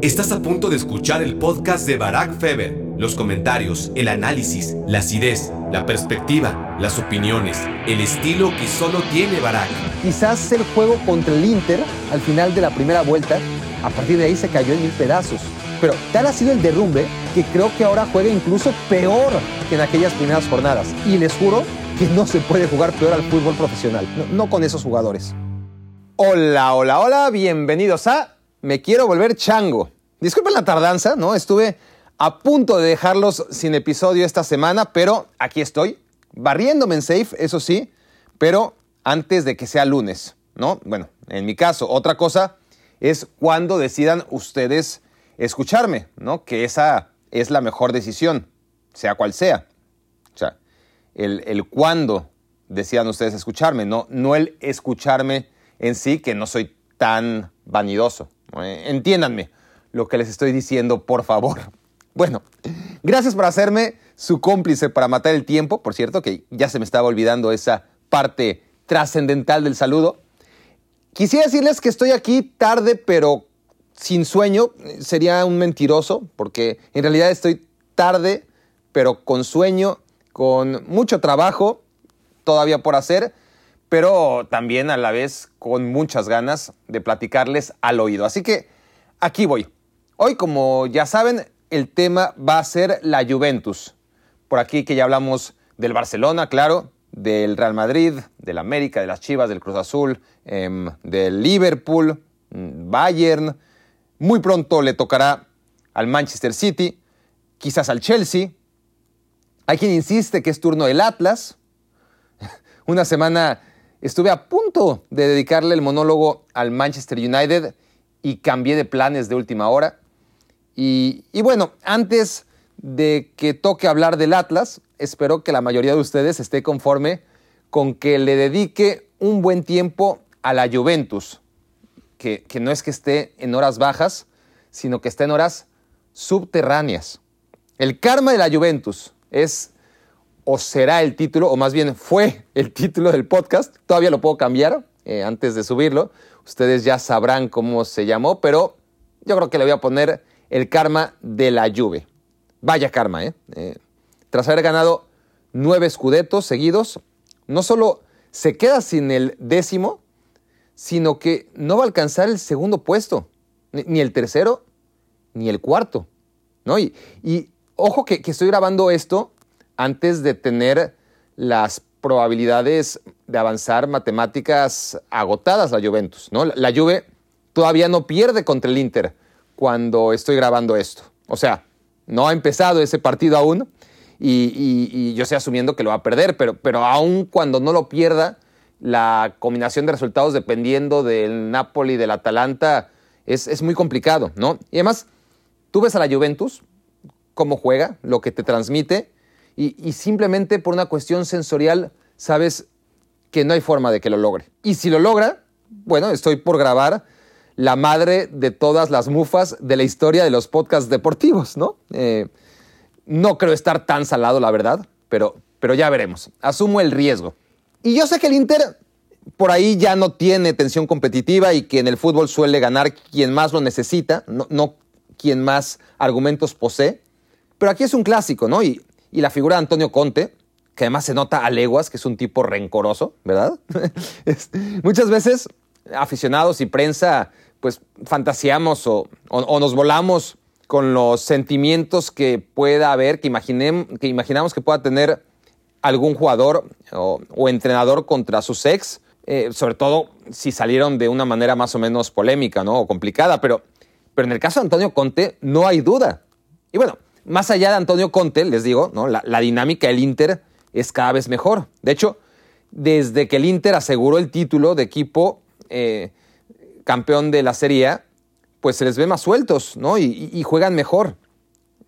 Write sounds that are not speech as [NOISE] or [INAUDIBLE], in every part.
Estás a punto de escuchar el podcast de Barack Feber. Los comentarios, el análisis, la acidez, la perspectiva, las opiniones, el estilo que solo tiene Barack. Quizás el juego contra el Inter al final de la primera vuelta, a partir de ahí se cayó en mil pedazos. Pero tal ha sido el derrumbe que creo que ahora juega incluso peor que en aquellas primeras jornadas. Y les juro que no se puede jugar peor al fútbol profesional, no, no con esos jugadores. Hola, hola, hola, bienvenidos a Me Quiero Volver Chango. Disculpen la tardanza, ¿no? Estuve a punto de dejarlos sin episodio esta semana, pero aquí estoy, barriéndome en safe, eso sí, pero antes de que sea lunes, ¿no? Bueno, en mi caso, otra cosa es cuando decidan ustedes escucharme, ¿no? Que esa es la mejor decisión, sea cual sea. O sea, el, el cuándo decidan ustedes escucharme, no, no el escucharme en sí, que no soy tan vanidoso. Entiéndanme lo que les estoy diciendo, por favor. [LAUGHS] Bueno, gracias por hacerme su cómplice para matar el tiempo. Por cierto, que ya se me estaba olvidando esa parte trascendental del saludo. Quisiera decirles que estoy aquí tarde, pero sin sueño. Sería un mentiroso, porque en realidad estoy tarde, pero con sueño, con mucho trabajo todavía por hacer pero también a la vez con muchas ganas de platicarles al oído. Así que aquí voy. Hoy, como ya saben, el tema va a ser la Juventus. Por aquí que ya hablamos del Barcelona, claro, del Real Madrid, del América, de las Chivas, del Cruz Azul, eh, del Liverpool, mm, Bayern. Muy pronto le tocará al Manchester City, quizás al Chelsea. Hay quien insiste que es turno del Atlas. [LAUGHS] Una semana Estuve a punto de dedicarle el monólogo al Manchester United y cambié de planes de última hora. Y, bueno, antes de que toque hablar del Atlas, espero que la mayoría de ustedes esté conforme con que le dedique un buen tiempo a la Juventus, que, que no es que esté en horas bajas, sino que esté en horas subterráneas. El karma de la Juventus es o será el título, o más bien fue el título del podcast. Todavía lo puedo cambiar eh, antes de subirlo. Ustedes ya sabrán cómo se llamó, pero yo creo que le voy a poner el karma de la Juve. Vaya karma, ¿eh? eh tras haber ganado nueve escudetos seguidos, no solo se queda sin el décimo, sino que no va a alcanzar el segundo puesto, ni, el tercero, ni el cuarto. ¿no? Y, ojo que, que estoy grabando esto antes de tener las probabilidades de avanzar matemáticas agotadas la Juventus. ¿no? La Juve todavía no pierde contra el Inter cuando estoy grabando esto. O sea, no ha empezado ese partido aún y, yo estoy asumiendo que lo va a perder, pero, pero aún cuando no lo pierda, la combinación de resultados dependiendo del Napoli del Atalanta es, es muy complicado, ¿no? Y además, tú ves a la Juventus, cómo juega, lo que te transmite, y, simplemente por una cuestión sensorial sabes que no hay forma de que lo logre. Y si lo logra, bueno, estoy por grabar la madre de todas las mufas de la historia de los podcasts deportivos, ¿no? Eh, no creo estar tan salado, la verdad, pero, pero ya veremos. Asumo el riesgo. Y yo sé que el Inter por ahí ya no tiene tensión competitiva y que en el fútbol suele ganar quien más lo necesita, no, no quien más argumentos posee. Pero aquí es un clásico, ¿no? Y la figura de Antonio Conte, que además se nota a leguas que es un tipo rencoroso, ¿verdad? [LAUGHS] muchas veces aficionados y prensa pues fantaseamos o, nos volamos con los sentimientos que pueda haber, que, que imaginamos que pueda tener algún jugador o, entrenador contra sus ex, eh, sobre todo si salieron de una manera más o menos polémica ¿no? o complicada, pero, pero en el caso de Antonio Conte no hay duda. Y bueno, más allá de Antonio Conte, les digo, ¿no? la, dinámica del Inter es cada vez mejor. De hecho, desde que el Inter aseguró el título de equipo eh, campeón de la Serie pues se les ve más sueltos, ¿no? Y, juegan mejor,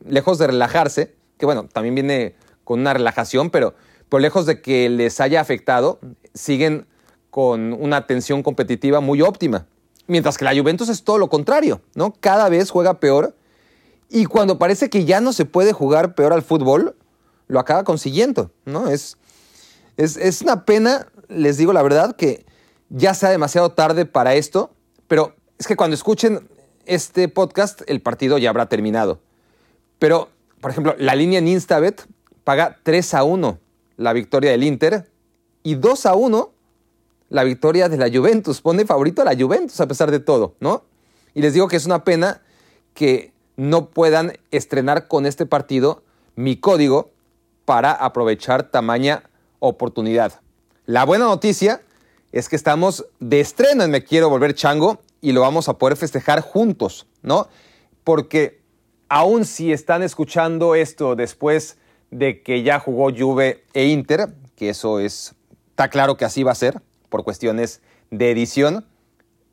lejos de relajarse, que bueno, también viene con una relajación, pero, pero lejos de que les haya afectado, siguen con una tensión competitiva muy óptima. Mientras que la Juventus es todo lo contrario, ¿no? Cada vez juega peor y cuando parece que ya no se puede jugar peor al fútbol, lo acaba consiguiendo, ¿no? Es, es, una pena, les digo la verdad, que ya sea demasiado tarde para esto, pero es que cuando escuchen este podcast el partido ya habrá terminado. Pero, por ejemplo, la línea en Instabet paga 3 a 1 la victoria del Inter y 2 a 1 la victoria de la Juventus. Pone favorito a la Juventus a pesar de todo, ¿no? Y les digo que es una pena que no puedan estrenar con este partido mi código para aprovechar tamaña oportunidad. La buena noticia es que estamos de estreno en Me Quiero Volver Chango y lo vamos a poder festejar juntos, ¿no? Porque aún si están escuchando esto después de que ya jugó Juve e Inter, que eso es, está claro que así va a ser por cuestiones de edición,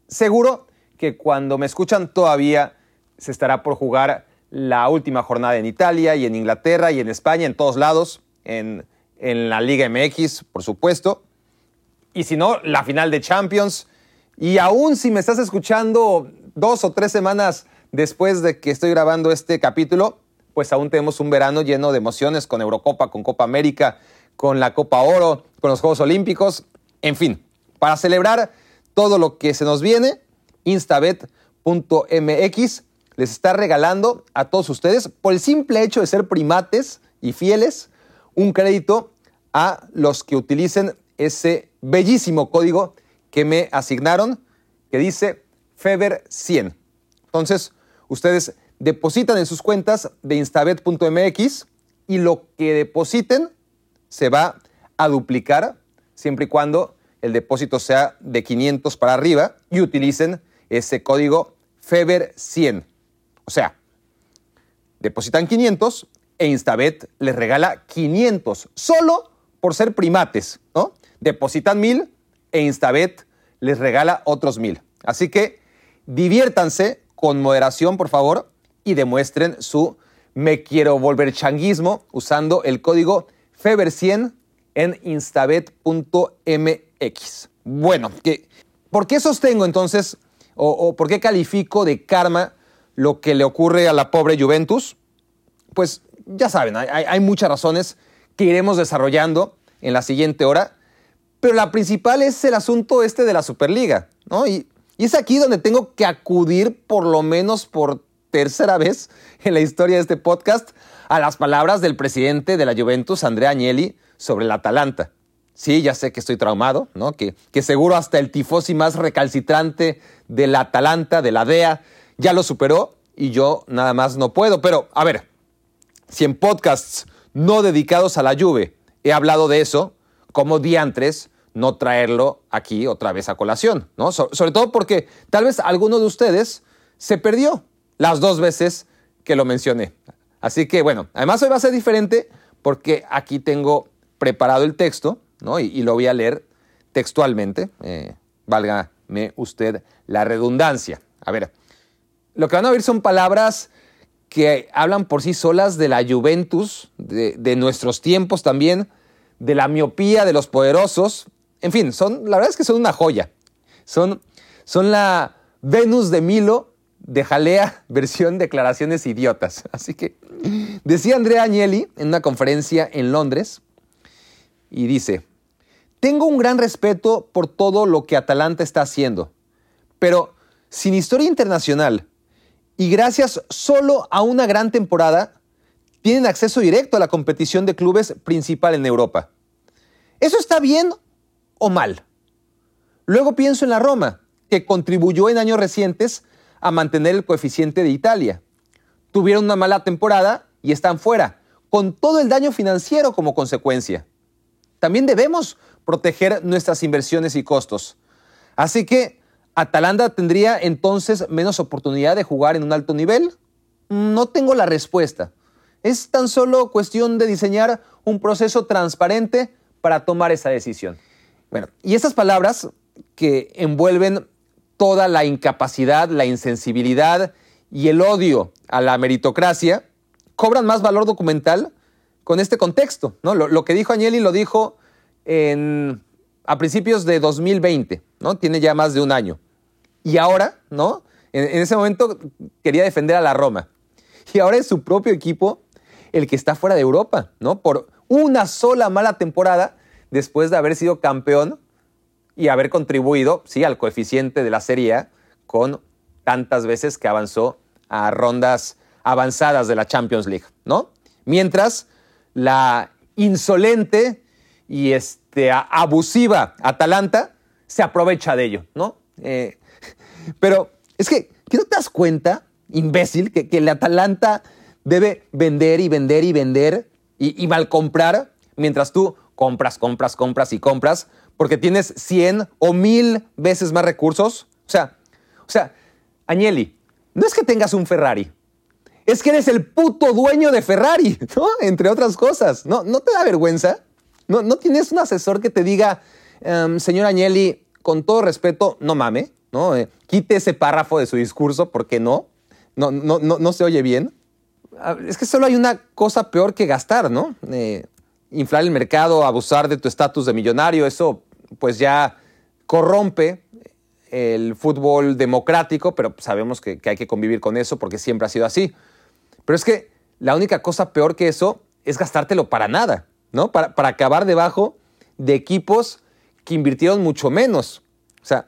seguro que cuando me escuchan todavía se estará por jugar la última jornada en Italia y en Inglaterra y en España, en todos lados, en, en la Liga MX, por supuesto. Y si no, la final de Champions. Y aún si me estás escuchando dos o tres semanas después de que estoy grabando este capítulo, pues aún tenemos un verano lleno de emociones con Eurocopa, con Copa América, con la Copa Oro, con los Juegos Olímpicos. En fin, para celebrar todo lo que se nos viene, instabet.mx les está regalando a todos ustedes, por el simple hecho de ser primates y fieles, un crédito a los que utilicen ese bellísimo código que me asignaron, que dice Feber 100. Entonces, ustedes depositan en sus cuentas de instabet.mx y lo que depositen se va a duplicar siempre y cuando el depósito sea de 500 para arriba y utilicen ese código Feber 100. O sea, depositan 500 e Instabet les regala 500 solo por ser primates, ¿no? Depositan 1000 e Instabet les regala otros 1000. Así que diviértanse con moderación, por favor, y demuestren su me quiero volver changuismo usando el código FEBER100 en instabet.mx. Bueno, ¿por qué sostengo entonces o, o por qué califico de karma lo que le ocurre a la pobre Juventus? Pues ya saben, hay, muchas razones que iremos desarrollando en la siguiente hora, pero la principal es el asunto este de la Superliga, ¿no? Y, es aquí donde tengo que acudir por lo menos por tercera vez en la historia de este podcast a las palabras del presidente de la Juventus, Andrea Agnelli, sobre el Atalanta. Sí, ya sé que estoy traumado, ¿no? Que, que seguro hasta el tifosi más recalcitrante del Atalanta, de la DEA, ya lo superó y yo nada más no puedo. Pero, a ver, si en podcasts no dedicados a la lluvia he hablado de eso, como diantres no traerlo aquí otra vez a colación, ¿no? sobre todo porque tal vez alguno de ustedes se perdió las dos veces que lo mencioné. Así que bueno, además hoy va a ser diferente porque aquí tengo preparado el texto, ¿no? Y, lo voy a leer textualmente, eh, válgame usted la redundancia. A ver, lo que van a oír son palabras que hablan por sí solas de la Juventus, de, nuestros tiempos también, de la miopía de los poderosos. En fin, son, la verdad es que son una joya. Son, son la Venus de Milo de Jalea, [LAUGHS] versión declaraciones idiotas. Así que decía Andrea Agnelli en una conferencia en Londres y dice, tengo un gran respeto por todo lo que Atalanta está haciendo, pero sin historia internacional, y gracias solo a una gran temporada tienen acceso directo a la competición de clubes principal en Europa. ¿Eso está bien o mal? Luego pienso en la Roma, que contribuyó en años recientes a mantener el coeficiente de Italia. Tuvieron una mala temporada y están fuera, con todo el daño financiero como consecuencia. También debemos proteger nuestras inversiones y costos. Así que ¿Atalanta tendría entonces menos oportunidad de jugar en un alto nivel? No tengo la respuesta. Es tan solo cuestión de diseñar un proceso transparente para tomar esa decisión. Bueno, y estas palabras que envuelven toda la incapacidad, la insensibilidad y el odio a la meritocracia, cobran más valor documental con este contexto. ¿no? Lo, que dijo Agnelli lo dijo a principios de 2020, ¿no? tiene ya más de un año. Y ahora, ¿no? En, ese momento quería defender a la Roma. Y ahora es su propio equipo el que está fuera de Europa, ¿no? Por una sola mala temporada después de haber sido campeón y haber contribuido, sí, al coeficiente de la Serie con tantas veces que avanzó a rondas avanzadas de la Champions League, ¿no? Mientras la insolente y este, abusiva Atalanta se aprovecha de ello, ¿no? Eh, pero es que, ¿qué no te das cuenta, imbécil, que, que el Atalanta debe vender y vender y vender y, y mal comprar mientras tú compras, compras, compras y compras porque tienes 100 o 1000 veces más recursos? O sea, o sea, Agnelli, no es que tengas un Ferrari, es que eres el puto dueño de Ferrari, [LAUGHS] ¿no? Entre otras cosas. ¿No, ¿No te da vergüenza? ¿No, no tienes un asesor que te diga, em, señor Agnelli, con todo respeto, no mame, ¿no? Eh, quite ese párrafo de su discurso, porque no? No, no, no, se oye bien. Ah, es que solo hay una cosa peor que gastar, ¿no? Eh, inflar el mercado, abusar de tu estatus de millonario, eso pues ya corrompe el fútbol democrático, pero sabemos que, que hay que convivir con eso porque siempre ha sido así. Pero es que la única cosa peor que eso es gastártelo para nada, ¿no? Para, para acabar debajo de equipos que invirtieron mucho menos. O sea,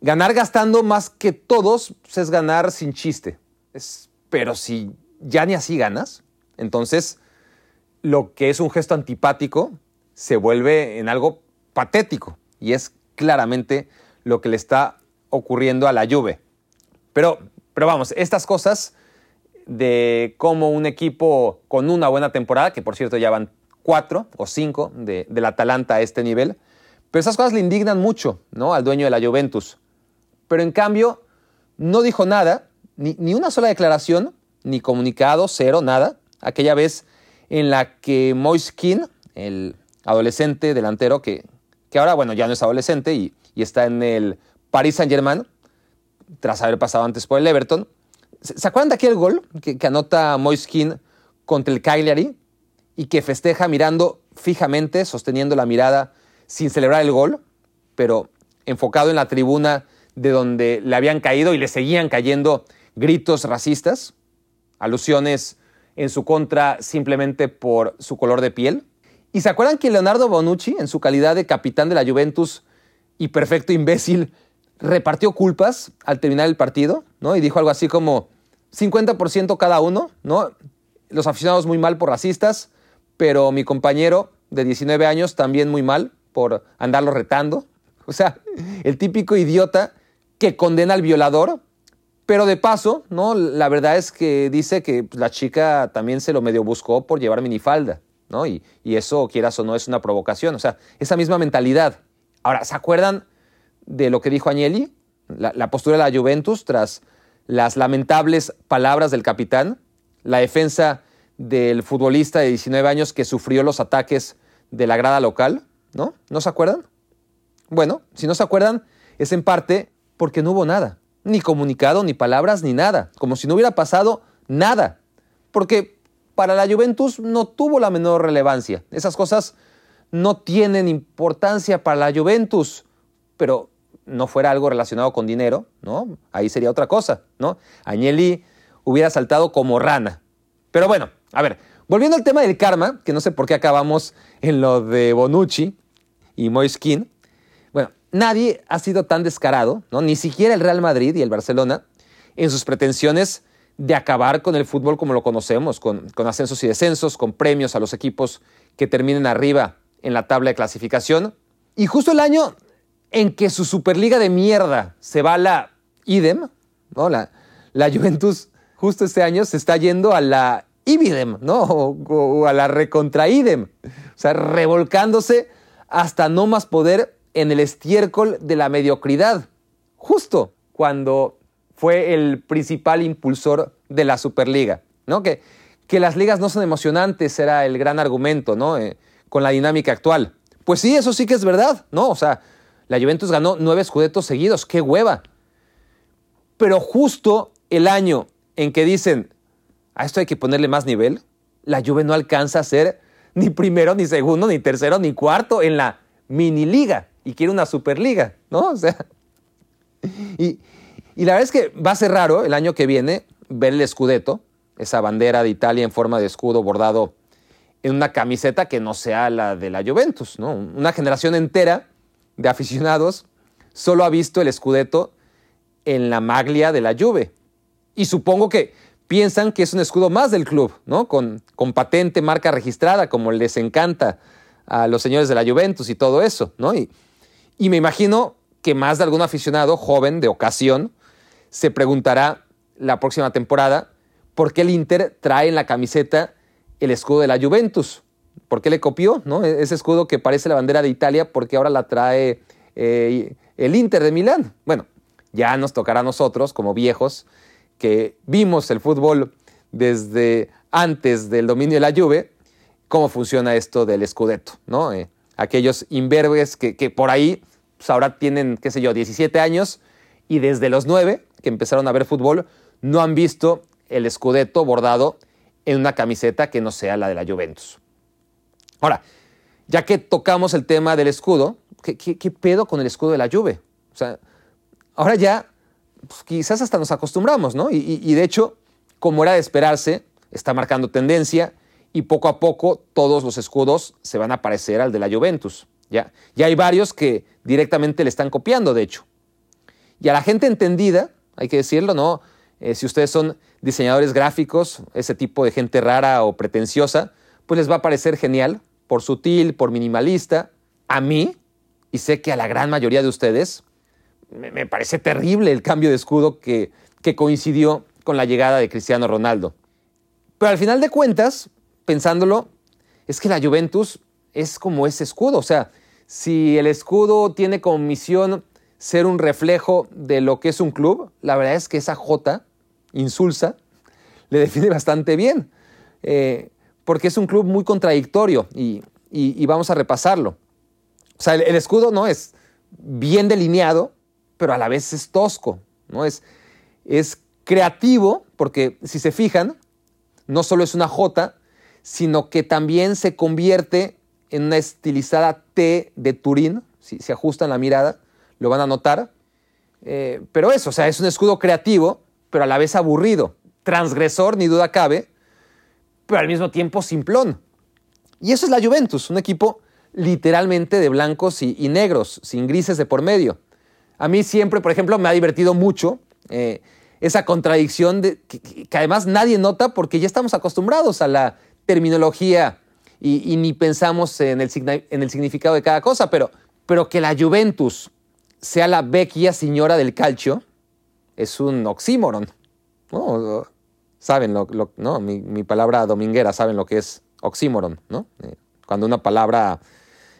ganar gastando más que todos pues, es ganar sin chiste. Es, pero si ya ni así ganas, entonces lo que es un gesto antipático se vuelve en algo patético. Y es claramente lo que le está ocurriendo a la Juve. Pero, pero vamos, estas cosas de cómo un equipo con una buena temporada, que por cierto ya van cuatro o cinco de, del Atalanta a este nivel, pero esas cosas le indignan mucho ¿no? al dueño de la Juventus. Pero en cambio, no dijo nada, ni, ni una sola declaración, ni comunicado, cero, nada. Aquella vez en la que Moiskin, el adolescente delantero, que, que ahora, bueno, ya no es adolescente y, y está en el Paris Saint-Germain, tras haber pasado antes por el Everton, ¿Se acuerdan de aquel gol que, anota Moiskin contra el Cagliari y que festeja mirando fijamente, sosteniendo la mirada sin celebrar el gol, pero enfocado en la tribuna de donde le habían caído y le seguían cayendo gritos racistas, alusiones en su contra simplemente por su color de piel? ¿Y se acuerdan que Leonardo Bonucci, en su calidad de capitán de la Juventus y perfecto imbécil, repartió culpas al terminar el partido, ¿no? Y dijo algo así como 50% cada uno, ¿no? Los aficionados muy mal por racistas, pero mi compañero de 19 años también muy mal por andarlo retando. O sea, el típico idiota que condena al violador, pero de paso, ¿no? La verdad es que dice que pues, la chica también se lo medio buscó por llevar minifalda, ¿no? Y, y eso, quieras o no, es una provocación. O sea, esa misma mentalidad. Ahora, ¿se acuerdan de lo que dijo Agnelli, la, postura de la Juventus tras las lamentables palabras del capitán, la defensa del futbolista de 19 años que sufrió los ataques de la grada local, ¿no? ¿No se acuerdan? Bueno, si no se acuerdan, es en parte porque no hubo nada, ni comunicado, ni palabras, ni nada, como si no hubiera pasado nada, porque para la Juventus no tuvo la menor relevancia. Esas cosas no tienen importancia para la Juventus, pero no fuera algo relacionado con dinero, ¿no? Ahí sería otra cosa, ¿no? Agnelli hubiera saltado como rana. Pero bueno, a ver, volviendo al tema del karma, que no sé por qué acabamos en lo de Bonucci y Moiskin. Nadie ha sido tan descarado, ¿no? Ni siquiera el Real Madrid y el Barcelona en sus pretensiones de acabar con el fútbol como lo conocemos, con, ascensos y descensos, con premios a los equipos que terminen arriba en la tabla de clasificación. Y justo el año en que su Superliga de mierda se va a la idem, ¿no? La, la Juventus justo este año se está yendo a la ibidem, ¿no? O, a la recontra idem. O sea, revolcándose hasta no más poder en el estiércol de la mediocridad. Justo cuando fue el principal impulsor de la Superliga, ¿no? Que, que las ligas no son emocionantes era el gran argumento, ¿no? Eh, con la dinámica actual. Pues sí, eso sí que es verdad, ¿no? O sea, la Juventus ganó nueve escudetos seguidos, qué hueva. Pero justo el año en que dicen, a esto hay que ponerle más nivel, la Juve no alcanza a ser ni primero, ni segundo, ni tercero, ni cuarto en la mini liga y quiere una superliga, ¿no? O sea, y, la verdad es que va a ser raro el año que viene ver el escudeto, esa bandera de Italia en forma de escudo bordado en una camiseta que no sea la de la Juventus, ¿no? Una generación entera de aficionados solo ha visto el Scudetto en la maglia de la Juve. Y supongo que piensan que es un escudo más del club, ¿no? Con, con patente, marca registrada, como les encanta a los señores de la Juventus y todo eso, ¿no? Y, y me imagino que más de algún aficionado joven de ocasión se preguntará la próxima temporada por qué el Inter trae en la camiseta el escudo de la Juventus. ¿Por qué le copió? ¿no? E-, ese escudo que parece la bandera de Italia, porque ahora la trae eh, el Inter de Milán. Bueno, ya nos tocará a nosotros, como viejos, que vimos el fútbol desde antes del dominio de la Juve, cómo funciona esto del Scudetto, ¿no? Eh, aquellos imberbes que, que, por ahí pues ahora tienen, qué sé yo, 17 años y desde los 9 que empezaron a ver fútbol no han visto el Scudetto bordado en una camiseta que no sea la de la Juventus. Ahora, ya que tocamos el tema del escudo, ¿qué, qué, pedo con el escudo de la Juve? O sea, ahora ya pues, quizás hasta nos acostumbramos, ¿no? Y, y, de hecho, como era de esperarse, está marcando tendencia y poco a poco todos los escudos se van a parecer al de la Juventus. Ya, hay varios que directamente le están copiando, de hecho. Y a la gente entendida, hay que decirlo, ¿no? Eh, si ustedes son diseñadores gráficos, ese tipo de gente rara o pretenciosa, pues les va a parecer genial, por sutil, por minimalista. A mí, y sé que a la gran mayoría de ustedes, me, parece terrible el cambio de escudo que, que coincidió con la llegada de Cristiano Ronaldo. Pero al final de cuentas, pensándolo, es que la Juventus es como ese escudo. O sea, si el escudo tiene como misión ser un reflejo de lo que es un club, la verdad es que esa J, insulsa, le define bastante bien. Eh, porque es un club muy contradictorio y, vamos a repasarlo. O sea, el, escudo no es bien delineado, pero a la vez es tosco, ¿no? Es, es creativo, porque si se fijan, no solo es una J, sino que también se convierte en una estilizada T de Turín, si se ajustan la mirada, lo van a notar. Eh, pero eso, o sea, es un escudo creativo, pero a la vez aburrido, transgresor, ni duda cabe, pero al mismo tiempo simplón. Y eso es la Juventus, un equipo literalmente de blancos y, negros, sin grises de por medio. A mí siempre, por ejemplo, me ha divertido mucho eh, esa contradicción de, que, además nadie nota porque ya estamos acostumbrados a la terminología y, ni pensamos en el, significado de cada cosa, pero, pero que la Juventus sea la vecchia señora del calcio es un oxímoron. saben lo, ¿no? Mi, palabra dominguera, saben lo que es oxímoron, ¿no? Eh, cuando una palabra,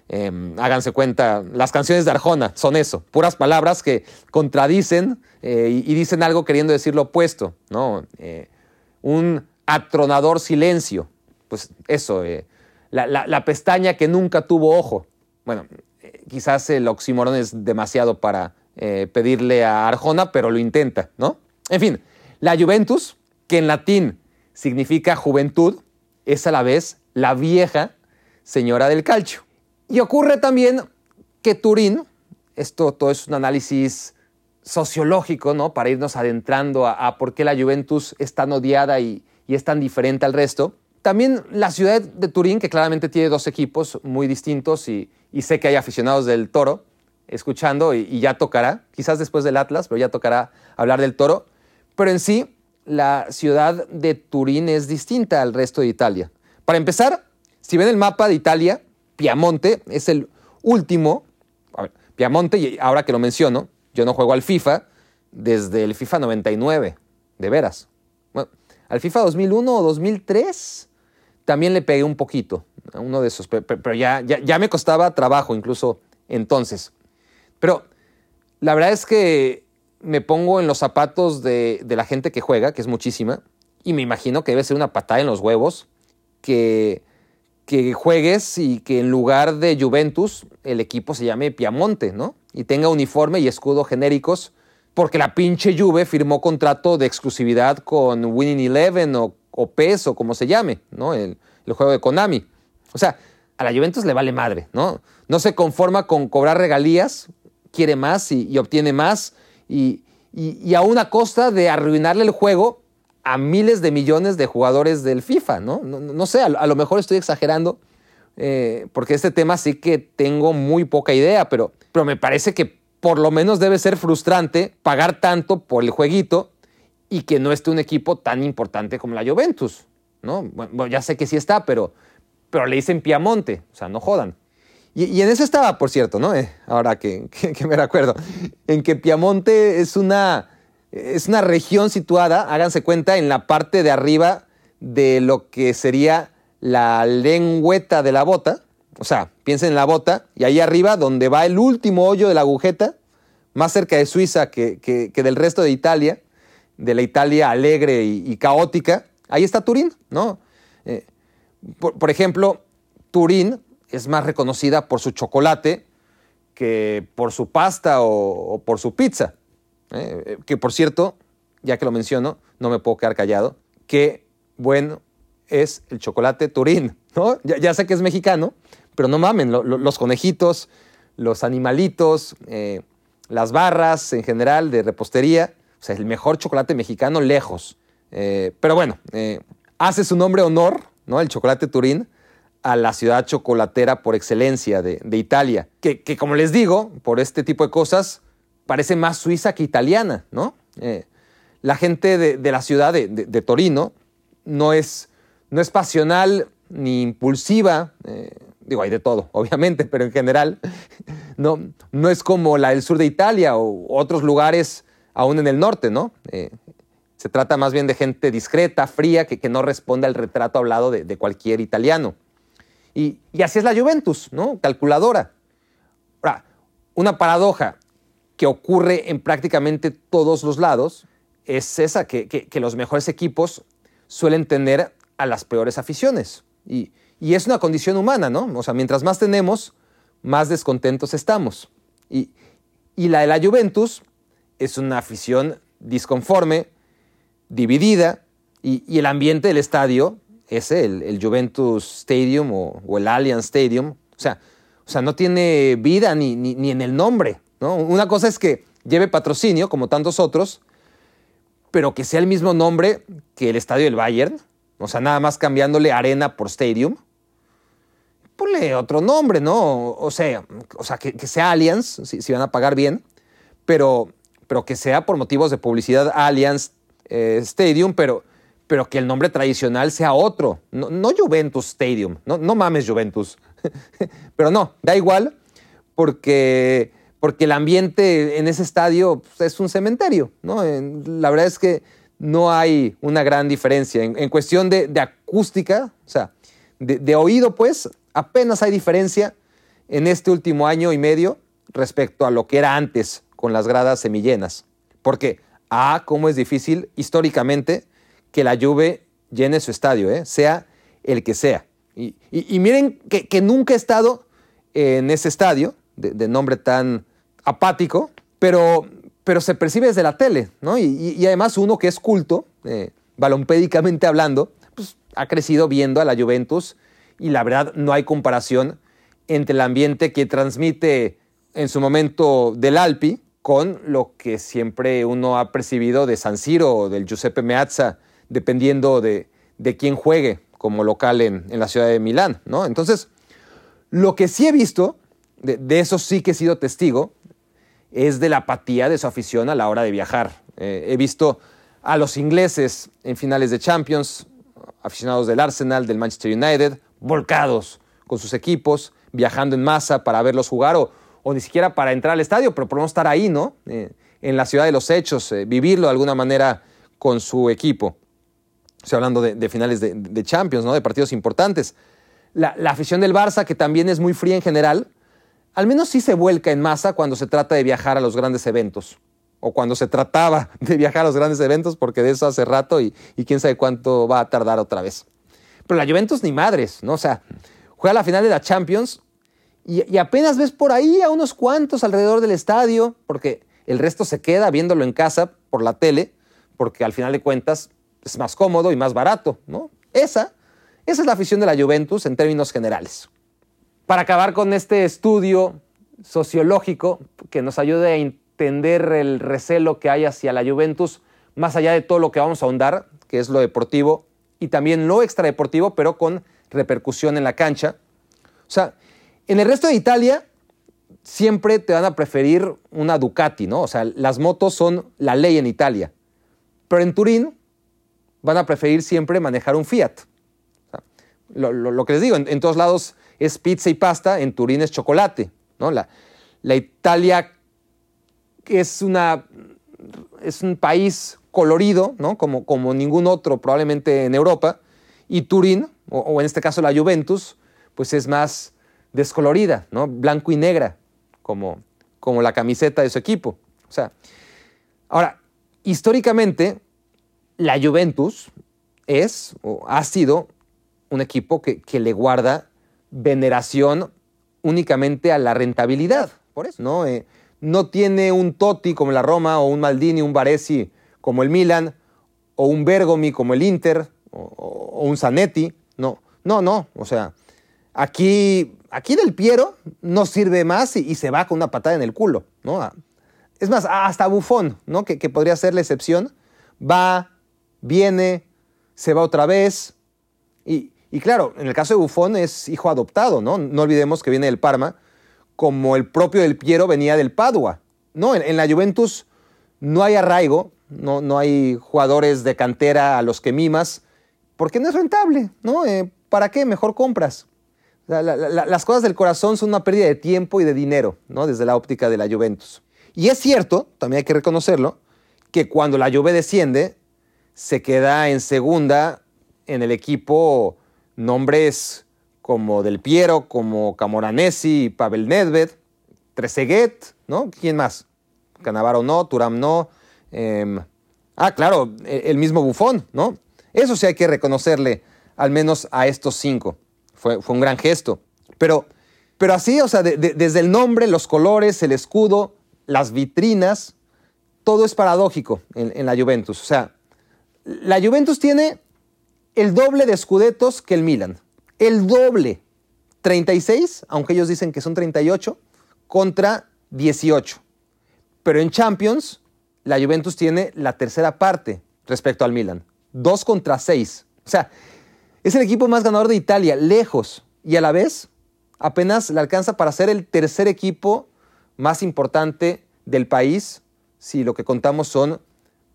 em, háganse cuenta, las canciones de Arjona son eso, puras palabras que contradicen eh, y, dicen algo queriendo decir lo opuesto, ¿no? Eh, un atronador silencio, pues eso, la, la, pestaña que nunca tuvo ojo. Bueno, quizás el oxímoron es demasiado para pedirle a Arjona, pero lo intenta, ¿no? En fin, la Juventus que en latín significa juventud, es a la vez la vieja señora del calcio. Y ocurre también que Turín, esto todo es un análisis sociológico, ¿no? Para irnos adentrando a, por qué la Juventus es tan odiada y, es tan diferente al resto. También la ciudad de Turín, que claramente tiene dos equipos muy distintos y, sé que hay aficionados del toro escuchando y, ya tocará, quizás después del Atlas, pero ya tocará hablar del toro. Pero en sí, la ciudad de Turín es distinta al resto de Italia. Para empezar, si ven el mapa de Italia, Piamonte es el último. A Piamonte, y ahora que lo menciono, yo no juego al FIFA desde el FIFA 99, de veras. Bueno, al FIFA 2001 o 2003 también le pegué un poquito a uno de esos, pero, ya, ya, ya me costaba trabajo incluso entonces. Pero la verdad es que me pongo en los zapatos de, la gente que juega, que es muchísima, y me imagino que debe ser una patada en los huevos que, que juegues y que en lugar de Juventus el equipo se llame Piamonte, ¿no? Y tenga uniforme y escudo genéricos, porque la pinche Juve firmó contrato de exclusividad con Winning Eleven o, o PES o como se llame, ¿no? El, el juego de Konami. O sea, a la Juventus le vale madre, ¿no? No se conforma con cobrar regalías, quiere más y, obtiene más y, y, a una costa de arruinarle el juego a miles de millones de jugadores del FIFA, ¿no? No, sé, a, lo mejor estoy exagerando, eh, porque este tema sí que tengo muy poca idea, pero, pero me parece que por lo menos debe ser frustrante pagar tanto por el jueguito y que no esté un equipo tan importante como la Juventus, ¿no? Bueno, ya sé que sí está, pero, pero le dicen Piamonte, o sea, no jodan. Y, en eso estaba, por cierto, ¿no? Eh, ahora que, [LAUGHS] que, me recuerdo, en que Piamonte es una, es una región situada, háganse cuenta, en la parte de arriba de lo que sería la lengüeta de la bota, o sea, piensen en la bota, y ahí arriba, donde va el último hoyo de la agujeta, más cerca de Suiza que, del resto de Italia, de la Italia alegre y, caótica, ahí está Turín, ¿no? Eh, por, ejemplo, Turín es más reconocida por su chocolate que por su pasta o, por su pizza. ¿eh? que por cierto, ya que lo menciono, no me puedo quedar callado, que bueno es el chocolate Turín, ¿no? Ya, sé que es mexicano, pero no mamen, los conejitos, los animalitos, eh, las barras en general de repostería, o sea, el mejor chocolate mexicano lejos. Eh, pero bueno, eh, hace su nombre honor, ¿no? El chocolate Turín a la ciudad chocolatera por excelencia de, Italia, que, como les digo, por este tipo de cosas, parece más suiza que italiana, ¿no? la gente de, la ciudad de, de Torino no es, no es pasional ni impulsiva. Eh, digo, hay de todo, [LAUGHS] obviamente, pero en general no, no es como la del sur de Italia o otros lugares aún en el norte, ¿no? Eh, se trata más bien de gente discreta, fría, que, que no responde al retrato hablado de, cualquier italiano. Y, así es la Juventus, ¿no? Calculadora. Ahora, una paradoja que ocurre en prácticamente todos los lados es esa, que, que los mejores equipos suelen tener a las peores aficiones. Y, es una condición humana, ¿no? O sea, mientras más tenemos, más descontentos estamos. Y, la de la Juventus es una afición disconforme, dividida, y, el ambiente del estadio, ese, el, Juventus Stadium o, el Allianz Stadium, o sea, o sea no tiene vida ni, ni, en el nombre. ¿no? Una cosa es que lleve patrocinio, como tantos otros, pero que sea el mismo nombre que el estadio del Bayern, o sea, nada más cambiándole arena por stadium. Ponle otro nombre, ¿no? O sea, o sea que, sea Allianz, si, van a pagar bien, pero, pero que sea por motivos de publicidad Allianz eh, Stadium, pero, pero que el nombre tradicional sea otro. No, Juventus Stadium, no, no mames Juventus. [LAUGHS] pero no, da igual, porque porque el ambiente en ese estadio pues, es un cementerio, ¿no? La verdad es que no hay una gran diferencia. En, cuestión de, acústica, o sea, de, oído, pues, apenas hay diferencia en este último año y medio respecto a lo que era antes con las gradas semillenas. Porque, ah, cómo es difícil históricamente que la Juve llene su estadio, ¿eh? sea el que sea. Y, miren que, nunca he estado en ese estadio, de nombre tan apático, pero, pero se percibe desde la tele, ¿no? Y, además uno que es culto, eh, balompédicamente hablando, pues ha crecido viendo a la Juventus y la verdad no hay comparación entre el ambiente que transmite en su momento del Alpi con lo que siempre uno ha percibido de San Siro o del Giuseppe Meazza, dependiendo de, de quién juegue como local en, en, la ciudad de Milán, ¿no? Entonces, lo que sí he visto, de, de eso sí que he sido testigo, es de la apatía de su afición a la hora de viajar. Eh, he visto a los ingleses en finales de Champions, aficionados del Arsenal, del Manchester United, volcados con sus equipos, viajando en masa para verlos jugar o, ni siquiera para entrar al estadio, pero no estar ahí, ¿no? Eh, en la ciudad de los hechos, eh, vivirlo de alguna manera con su equipo. Estoy hablando de, finales de, Champions, ¿no? De partidos importantes. La, la afición del Barça, que también es muy fría en general, al menos sí se vuelca en masa cuando se trata de viajar a los grandes eventos. O cuando se trataba [LAUGHS] de viajar a los grandes eventos, porque de eso hace rato y, quién sabe cuánto va a tardar otra vez. Pero la Juventus ni madres, ¿no? O sea, juega la final de la Champions y, apenas ves por ahí a unos cuantos alrededor del estadio, porque el resto se queda viéndolo en casa por la tele, porque al final de cuentas es más cómodo y más barato, ¿no? Esa, esa es la afición de la Juventus en términos generales para acabar con este estudio sociológico que nos ayude a entender el recelo que hay hacia la Juventus, más allá de todo lo que vamos a ahondar, que es lo deportivo y también lo extradeportivo, pero con repercusión en la cancha. O sea, en el resto de Italia siempre te van a preferir una Ducati, ¿no? O sea, las motos son la ley en Italia. Pero en Turín van a preferir siempre manejar un Fiat. lo, que les digo, en, todos lados es pizza y pasta, en Turín es chocolate. ¿no? La, Italia es, una, es un país colorido, ¿no? como, como ningún otro probablemente en Europa, y Turín, o, en este caso la Juventus, pues es más descolorida, ¿no? blanco y negra, como, como la camiseta de su equipo. O sea, ahora, históricamente, la Juventus es o ha sido un equipo que, le guarda veneración únicamente a la rentabilidad. Por eso, ¿no? Eh, no tiene un Totti como la Roma, o un Maldini, un Baresi como el Milan, o un Bergomi como el Inter, o, un Zanetti. No, no, no. O sea, aquí, aquí Del Piero no sirve más y, se va con una patada en el culo. ¿no? Es más, hasta Buffon, ¿no? que, podría ser la excepción, va viene, se va otra vez. Y, claro, en el caso de Buffon es hijo adoptado, ¿no? No olvidemos que viene del Parma, como el propio del Piero venía del Padua. No, en, la Juventus no hay arraigo, no, no, hay jugadores de cantera a los que mimas, porque no es rentable, ¿no? Eh, ¿Para qué? Mejor compras. Las cosas del corazón son una pérdida de tiempo y de dinero, ¿no? Desde la óptica de la Juventus. Y es cierto, también hay que reconocerlo, que cuando la Juve desciende, se queda en segunda en el equipo nombres como Del Piero, como Camoranesi, Pavel Nedved, Trezeguet, ¿no? ¿Quién más? Canavaro no, Turam no. Em, ah, claro, e, el mismo Bufón, ¿no? Eso sí hay que reconocerle, al menos a estos cinco. Fue, un gran gesto. Pero, pero así, o sea, desde el nombre, los colores, el escudo, las vitrinas, todo es paradójico en, en la Juventus. O sea, la Juventus tiene el doble de escudetos que el Milan. El doble. 36, aunque ellos dicen que son 38, contra 18. Pero en Champions, la Juventus tiene la tercera parte respecto al Milan. 2 contra 6. O sea, es el equipo más ganador de Italia, lejos. Y a la vez, apenas le alcanza para ser el tercer equipo más importante del país, si lo que contamos son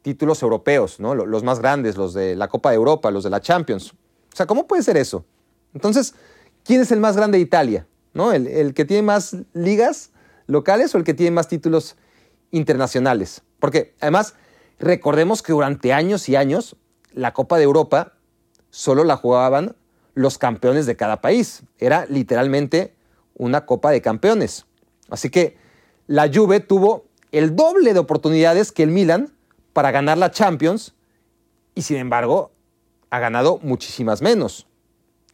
títulos europeos, ¿no? Los más grandes, los de la Copa de Europa, los de la Champions. O sea, ¿cómo puede ser eso? Entonces, ¿quién es el más grande de Italia? ¿No? ¿El, que tiene más ligas locales o el que tiene más títulos internacionales? Porque además, recordemos que durante años y años, la Copa de Europa solo la jugaban los campeones de cada país. Era literalmente una Copa de Campeones. Así que la Juve tuvo el doble de oportunidades que el Milan para ganar la Champions y sin embargo ha ganado muchísimas menos.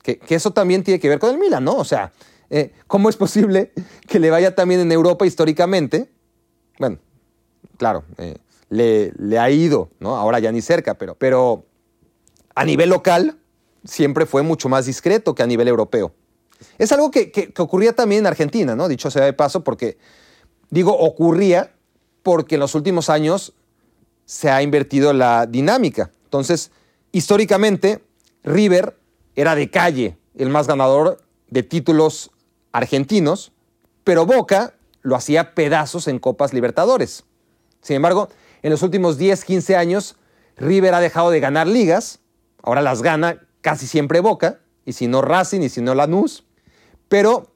Que, eso también tiene que ver con el Milan, ¿no? O sea, eh, ¿cómo es posible que le vaya también en Europa históricamente? Bueno, claro, eh, le, ha ido, ¿no? Ahora ya ni cerca, pero, pero a nivel local siempre fue mucho más discreto que a nivel europeo. Es algo que, que ocurría también en Argentina, ¿no? Dicho sea de paso, porque digo ocurría porque en los últimos años se ha invertido la dinámica. Entonces, históricamente, River era de calle el más ganador de títulos argentinos, pero Boca lo hacía pedazos en Copas Libertadores. Sin embargo, en los últimos 10, 15 años, River ha dejado de ganar ligas, ahora las gana casi siempre Boca, y si no Racing y si no Lanús, pero,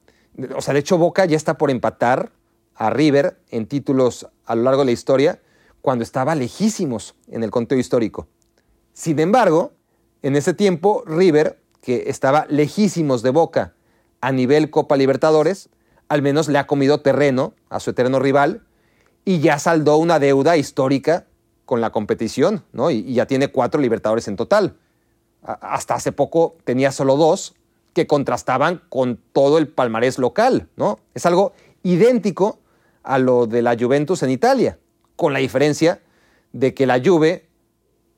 o sea, de hecho Boca ya está por empatar a River en títulos a lo largo de la historia, cuando estaba lejísimos en el conteo histórico. Sin embargo, en ese tiempo, River, que estaba lejísimos de Boca a nivel Copa Libertadores, al menos le ha comido terreno a su eterno rival y ya saldó una deuda histórica con la competición, ¿no? Y, ya tiene cuatro Libertadores en total. Hasta hace poco tenía solo dos que contrastaban con todo el palmarés local, ¿no? Es algo idéntico a lo de la Juventus en Italia con la diferencia de que la Juve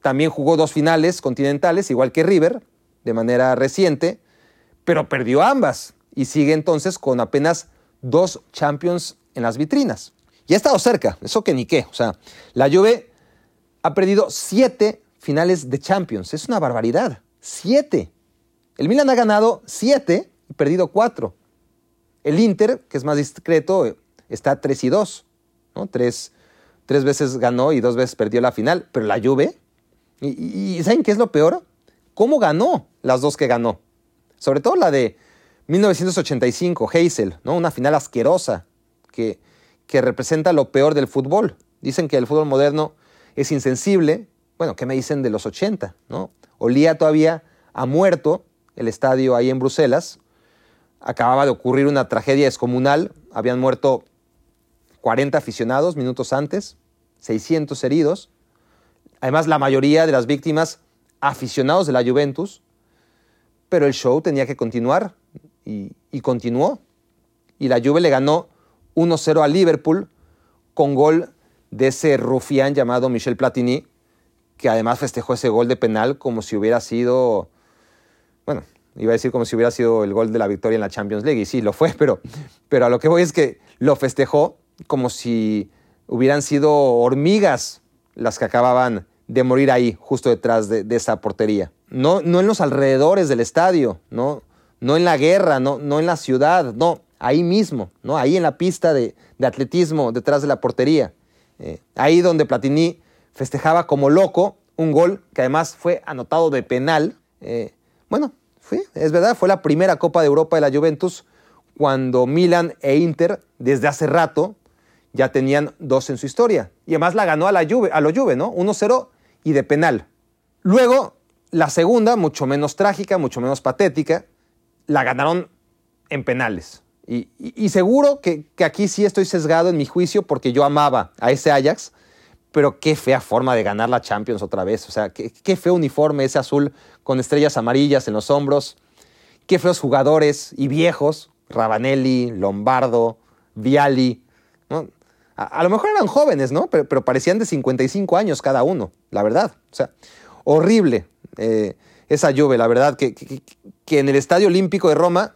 también jugó dos finales continentales, igual que River, de manera reciente, pero perdió ambas y sigue entonces con apenas dos Champions en las vitrinas. Y ha estado cerca, eso que ni qué. O sea, la Juve ha perdido siete finales de Champions. Es una barbaridad. Siete. El Milan ha ganado siete y perdido cuatro. El Inter, que es más discreto, está 3 y 2. ¿no? Tres, tres veces ganó y dos veces perdió la final. Pero la Juve, y, y, ¿saben qué es lo peor? ¿Cómo ganó las dos que ganó? Sobre todo la de 1985, Heysel, ¿no? una final asquerosa que, que representa lo peor del fútbol. Dicen que el fútbol moderno es insensible. Bueno, ¿qué me dicen de los 80? ¿no? Olía todavía a muerto el estadio ahí en Bruselas. Acababa de ocurrir una tragedia descomunal. Habían muerto 40 aficionados minutos antes, 600 heridos. Además, la mayoría de las víctimas aficionados de la Juventus. Pero el show tenía que continuar y, y continuó. Y la Juve le ganó 1-0 a Liverpool con gol de ese rufián llamado Michel Platini, que además festejó ese gol de penal como si hubiera sido, bueno, iba a decir como si hubiera sido el gol de la victoria en la Champions League, y sí, lo fue, [LAUGHS] pero, pero a lo que voy es que lo festejó como si hubieran sido hormigas las que acababan de morir ahí, justo detrás de, esa portería. No, no en los alrededores del estadio, no, no en la guerra, no, no en la ciudad, no, ahí mismo, ¿no? ahí en la pista de, de atletismo, detrás de la portería. Eh, ahí donde Platini festejaba como loco un gol que además fue anotado de penal. Eh, bueno, fue, es verdad, fue la primera Copa de Europa de la Juventus cuando Milan e Inter desde hace rato ya tenían dos en su historia. Y además la ganó a la Juve, a lo Juve, ¿no? 1-0 y de penal. Luego, la segunda, mucho menos trágica, mucho menos patética, la ganaron en penales. Y, y, seguro que, que, aquí sí estoy sesgado en mi juicio porque yo amaba a ese Ajax, pero qué fea forma de ganar la Champions otra vez. O sea, qué, feo uniforme ese azul con estrellas amarillas en los hombros. Qué feos jugadores y viejos. Rabanelli, Lombardo, Viali. A, lo mejor eran jóvenes, ¿no? Pero, parecían de 55 años cada uno, la verdad. O sea, horrible eh, esa Juve, la verdad, que, que, que en el Estadio Olímpico de Roma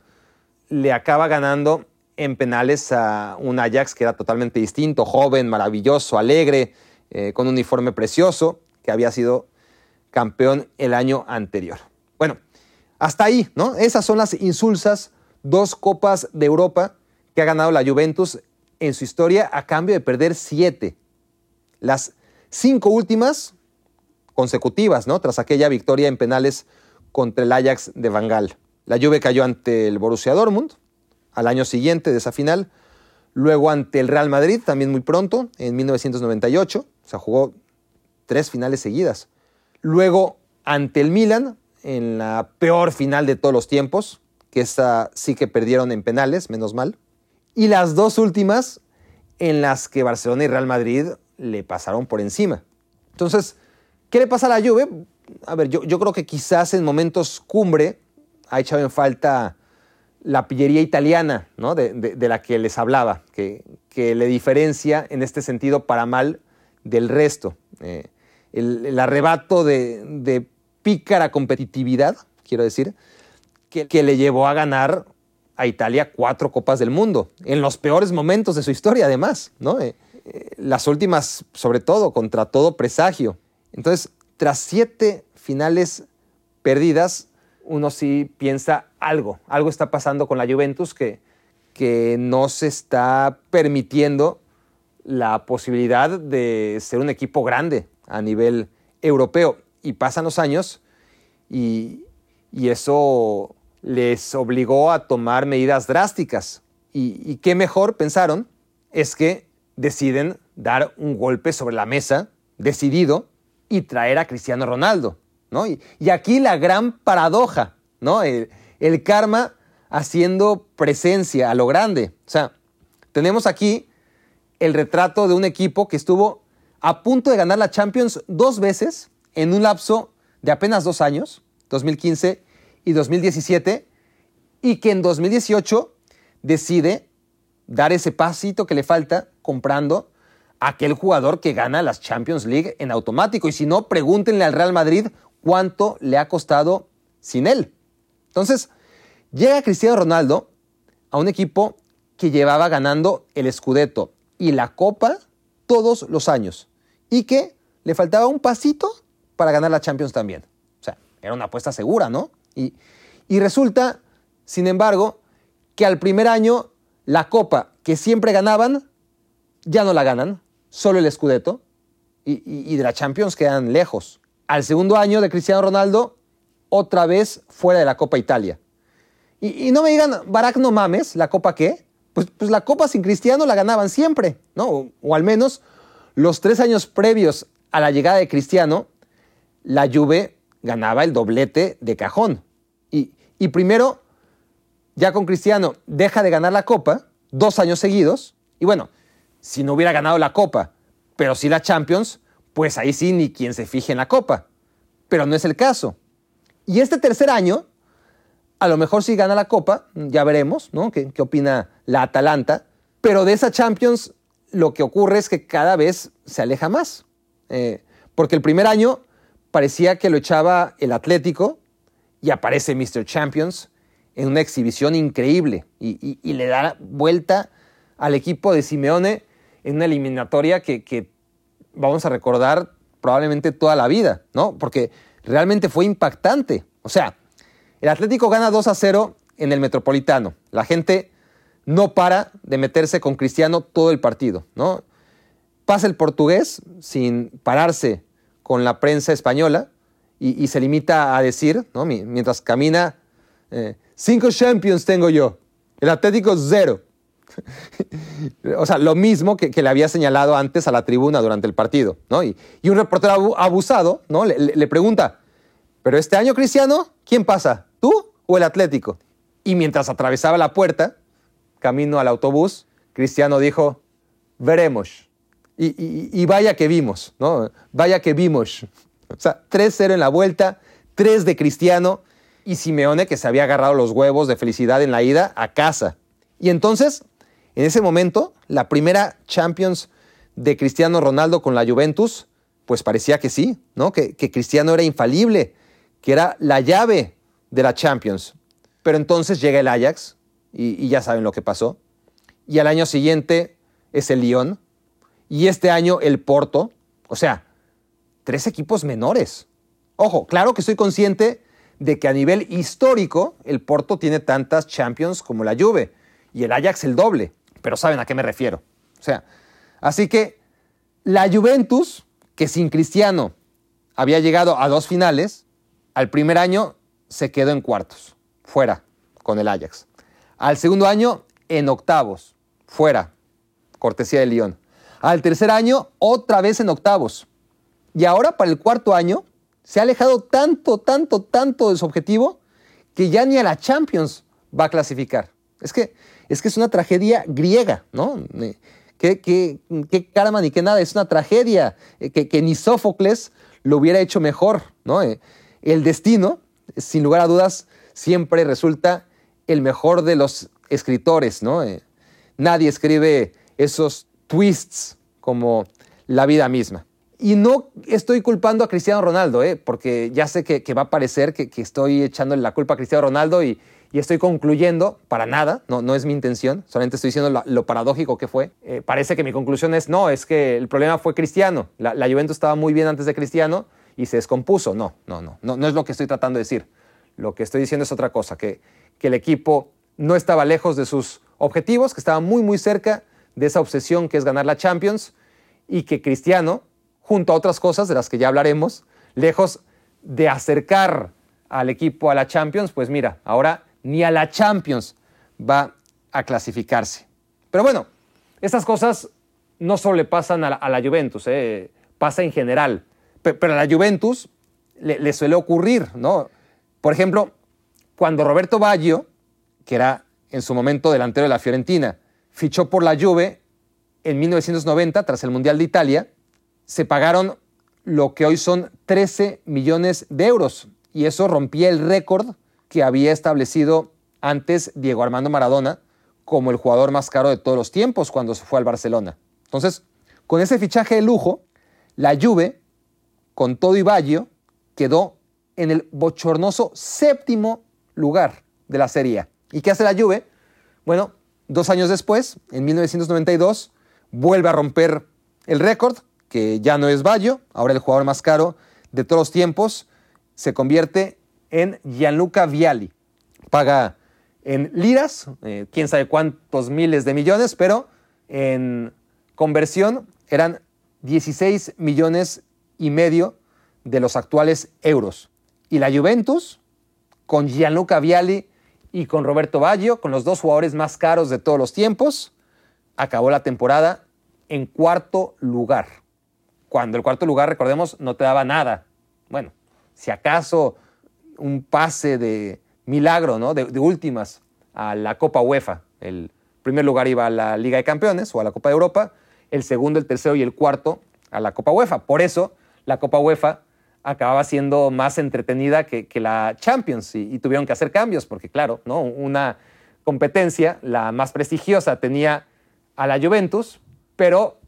le acaba ganando en penales a un Ajax que era totalmente distinto, joven, maravilloso, alegre, eh, con un uniforme precioso, que había sido campeón el año anterior. Bueno, hasta ahí, ¿no? Esas son las insulsas dos copas de Europa que ha ganado la Juventus en su historia a cambio de perder siete. Las cinco últimas consecutivas, ¿no? Tras aquella victoria en penales contra el Ajax de Bangal. La Juve cayó ante el Borussia Dortmund al año siguiente de esa final, luego ante el Real Madrid también muy pronto, en 1998, o sea, jugó tres finales seguidas. Luego ante el Milan en la peor final de todos los tiempos, que esa sí que perdieron en penales, menos mal. Y las dos últimas en las que Barcelona y Real Madrid le pasaron por encima. Entonces, ¿qué le pasa a la Juve? A ver, yo, creo que quizás en momentos cumbre ha echado en falta la pillería italiana, ¿no? de, la que les hablaba, que, le diferencia en este sentido para mal del resto. Eh, el, arrebato de, pícara competitividad, quiero decir, que, que, le llevó a ganar a Italia cuatro Copas del Mundo, en los peores momentos de su historia además, ¿no? Eh, eh, las últimas sobre todo, contra todo presagio. Entonces, tras siete finales perdidas, uno sí piensa algo, algo está pasando con la Juventus que, que no se está permitiendo la posibilidad de ser un equipo grande a nivel europeo. Y pasan los años y, y eso les obligó a tomar medidas drásticas. Y, qué mejor, pensaron, es que deciden dar un golpe sobre la mesa, decidido, y traer a Cristiano Ronaldo. ¿no? Y, y, aquí la gran paradoja, ¿no? El, el, karma haciendo presencia a lo grande. O sea, tenemos aquí el retrato de un equipo que estuvo a punto de ganar la Champions dos veces en un lapso de apenas dos años, 2015 y 2017, y que en 2018 decide dar ese pasito que le falta comprando aquel jugador que gana las Champions League en automático. Y si no, pregúntenle al Real Madrid cuánto le ha costado sin él. Entonces, llega Cristiano Ronaldo a un equipo que llevaba ganando el Scudetto y la Copa todos los años y que le faltaba un pasito para ganar la Champions también. O sea, era una apuesta segura, ¿no? Y, y resulta, sin embargo, que al primer año la copa que siempre ganaban, ya no la ganan, solo el Scudetto, y, de la Champions quedan lejos. Al segundo año de Cristiano Ronaldo, otra vez fuera de la Copa Italia. Y, no me digan, Barack, no mames, ¿la Copa qué? Pues, pues, la Copa sin Cristiano la ganaban siempre, ¿no? O, al menos los tres años previos a la llegada de Cristiano, la Juve ganaba el doblete de cajón. Y, y primero, ya con Cristiano, deja de ganar la Copa dos años seguidos. Y bueno, si no hubiera ganado la Copa, pero sí la Champions, pues ahí sí ni quien se fije en la Copa. Pero no es el caso. Y este tercer año, a lo mejor sí gana la Copa, ya veremos, ¿no? ¿Qué, opina la Atalanta? Pero de esa Champions lo que ocurre es que cada vez se aleja más. Eh, porque el primer año parecía que lo echaba el Atlético y aparece Mr. Champions en una exhibición increíble y, le da vuelta al equipo de Simeone en una eliminatoria que, que, vamos a recordar probablemente toda la vida, ¿no? Porque realmente fue impactante. O sea, el Atlético gana 2 a 0 en el Metropolitano. La gente no para de meterse con Cristiano todo el partido, ¿no? Pasa el portugués sin pararse con la prensa española y, se limita a decir, ¿no? mientras camina, eh, cinco champions tengo yo, el Atlético cero. [LAUGHS] o sea, lo mismo que, le había señalado antes a la tribuna durante el partido, ¿no? Y, un reportero abusado, ¿no? le pregunta, ¿pero este año Cristiano quién pasa? ¿Tú o el Atlético? Y mientras atravesaba la puerta, camino al autobús, Cristiano dijo, veremos. Y, vaya que vimos, ¿no? Vaya que vimos. O sea, 3-0 en la vuelta, 3 de Cristiano y Simeone que se había agarrado los huevos de felicidad en la ida a casa. Y entonces, en ese momento, la primera Champions de Cristiano Ronaldo con la Juventus, pues parecía que sí, ¿no? Que, que Cristiano era infalible, que era la llave de la Champions. Pero entonces llega el Ajax y, ya saben lo que pasó. Y al año siguiente es el Lyon. Y este año el Porto. O sea, tres equipos menores. Ojo, claro que estoy consciente de que a nivel histórico el Porto tiene tantas Champions como la Juve y el Ajax el doble, pero saben a qué me refiero. O sea, así que la Juventus, que sin Cristiano había llegado a dos finales, al primer año se quedó en cuartos, fuera, con el Ajax. Al segundo año, en octavos, fuera, cortesía de Lyon. Al tercer año, otra vez en octavos. Y ahora, para el cuarto año, se ha alejado tanto, tanto, tanto de su objetivo que ya ni a la Champions va a clasificar. Es que es, que es una tragedia griega, ¿no? ¿Qué, qué, qué karma ni qué nada? Es una tragedia eh, que, que ni Sófocles lo hubiera hecho mejor, ¿no? Eh, el destino sin lugar a dudas, siempre resulta el mejor de los escritores, ¿no? Eh, nadie escribe esos twists como la vida misma. Y no estoy culpando a Cristiano Ronaldo, ¿eh? porque ya sé que, va a parecer que, estoy echándole la culpa a Cristiano Ronaldo y, estoy concluyendo, para nada, no, es mi intención, solamente estoy diciendo lo, paradójico que fue. Eh, parece que mi conclusión es, no, es que el problema fue Cristiano. La, la Juventus estaba muy bien antes de Cristiano y se descompuso. No, no, no, no, no es lo que estoy tratando de decir. Lo que estoy diciendo es otra cosa, que, que el equipo no estaba lejos de sus objetivos, que estaba muy, muy cerca de esa obsesión que es ganar la Champions y que Cristiano, junto a otras cosas de las que ya hablaremos, lejos de acercar al equipo a la Champions, pues mira, ahora ni a la Champions va a clasificarse. Pero bueno, estas cosas no solo le pasan a la, Juventus, eh, pasa en general. Pero a la Juventus le, suele ocurrir, ¿no? Por ejemplo, cuando Roberto Baggio, que era en su momento delantero de la Fiorentina, fichó por la Juve en 1990, tras el Mundial de Italia, se pagaron lo que hoy son 13 millones de euros. Y eso rompía el récord que había establecido antes Diego Armando Maradona como el jugador más caro de todos los tiempos cuando se fue al Barcelona. Entonces, con ese fichaje de lujo, la Juve con todo y Baggio, quedó en el bochornoso séptimo lugar de la Serie. ¿Y qué hace la Juve? Bueno, dos años después, en 1992, vuelve a romper el récord, que ya no es Baggio, ahora el jugador más caro de todos los tiempos, se convierte en Gianluca Vialli. Paga en liras, eh, quién sabe cuántos miles de millones, pero en conversión eran 16 millones y medio de los actuales euros. Y la Juventus, con Gianluca Vialli y con Roberto Baggio, con los dos jugadores más caros de todos los tiempos, acabó la temporada en cuarto lugar. Cuando el cuarto lugar, recordemos, no te daba nada. Bueno, si acaso un pase de milagro, ¿no? De, de últimas a la Copa UEFA. El primer lugar iba a la Liga de Campeones o a la Copa de Europa, el segundo, el tercero y el cuarto a la Copa UEFA. Por eso la Copa UEFA acababa siendo más entretenida que, la Champions y, tuvieron que hacer cambios porque, claro, ¿no? una competencia, la más prestigiosa, tenía a la Juventus, pero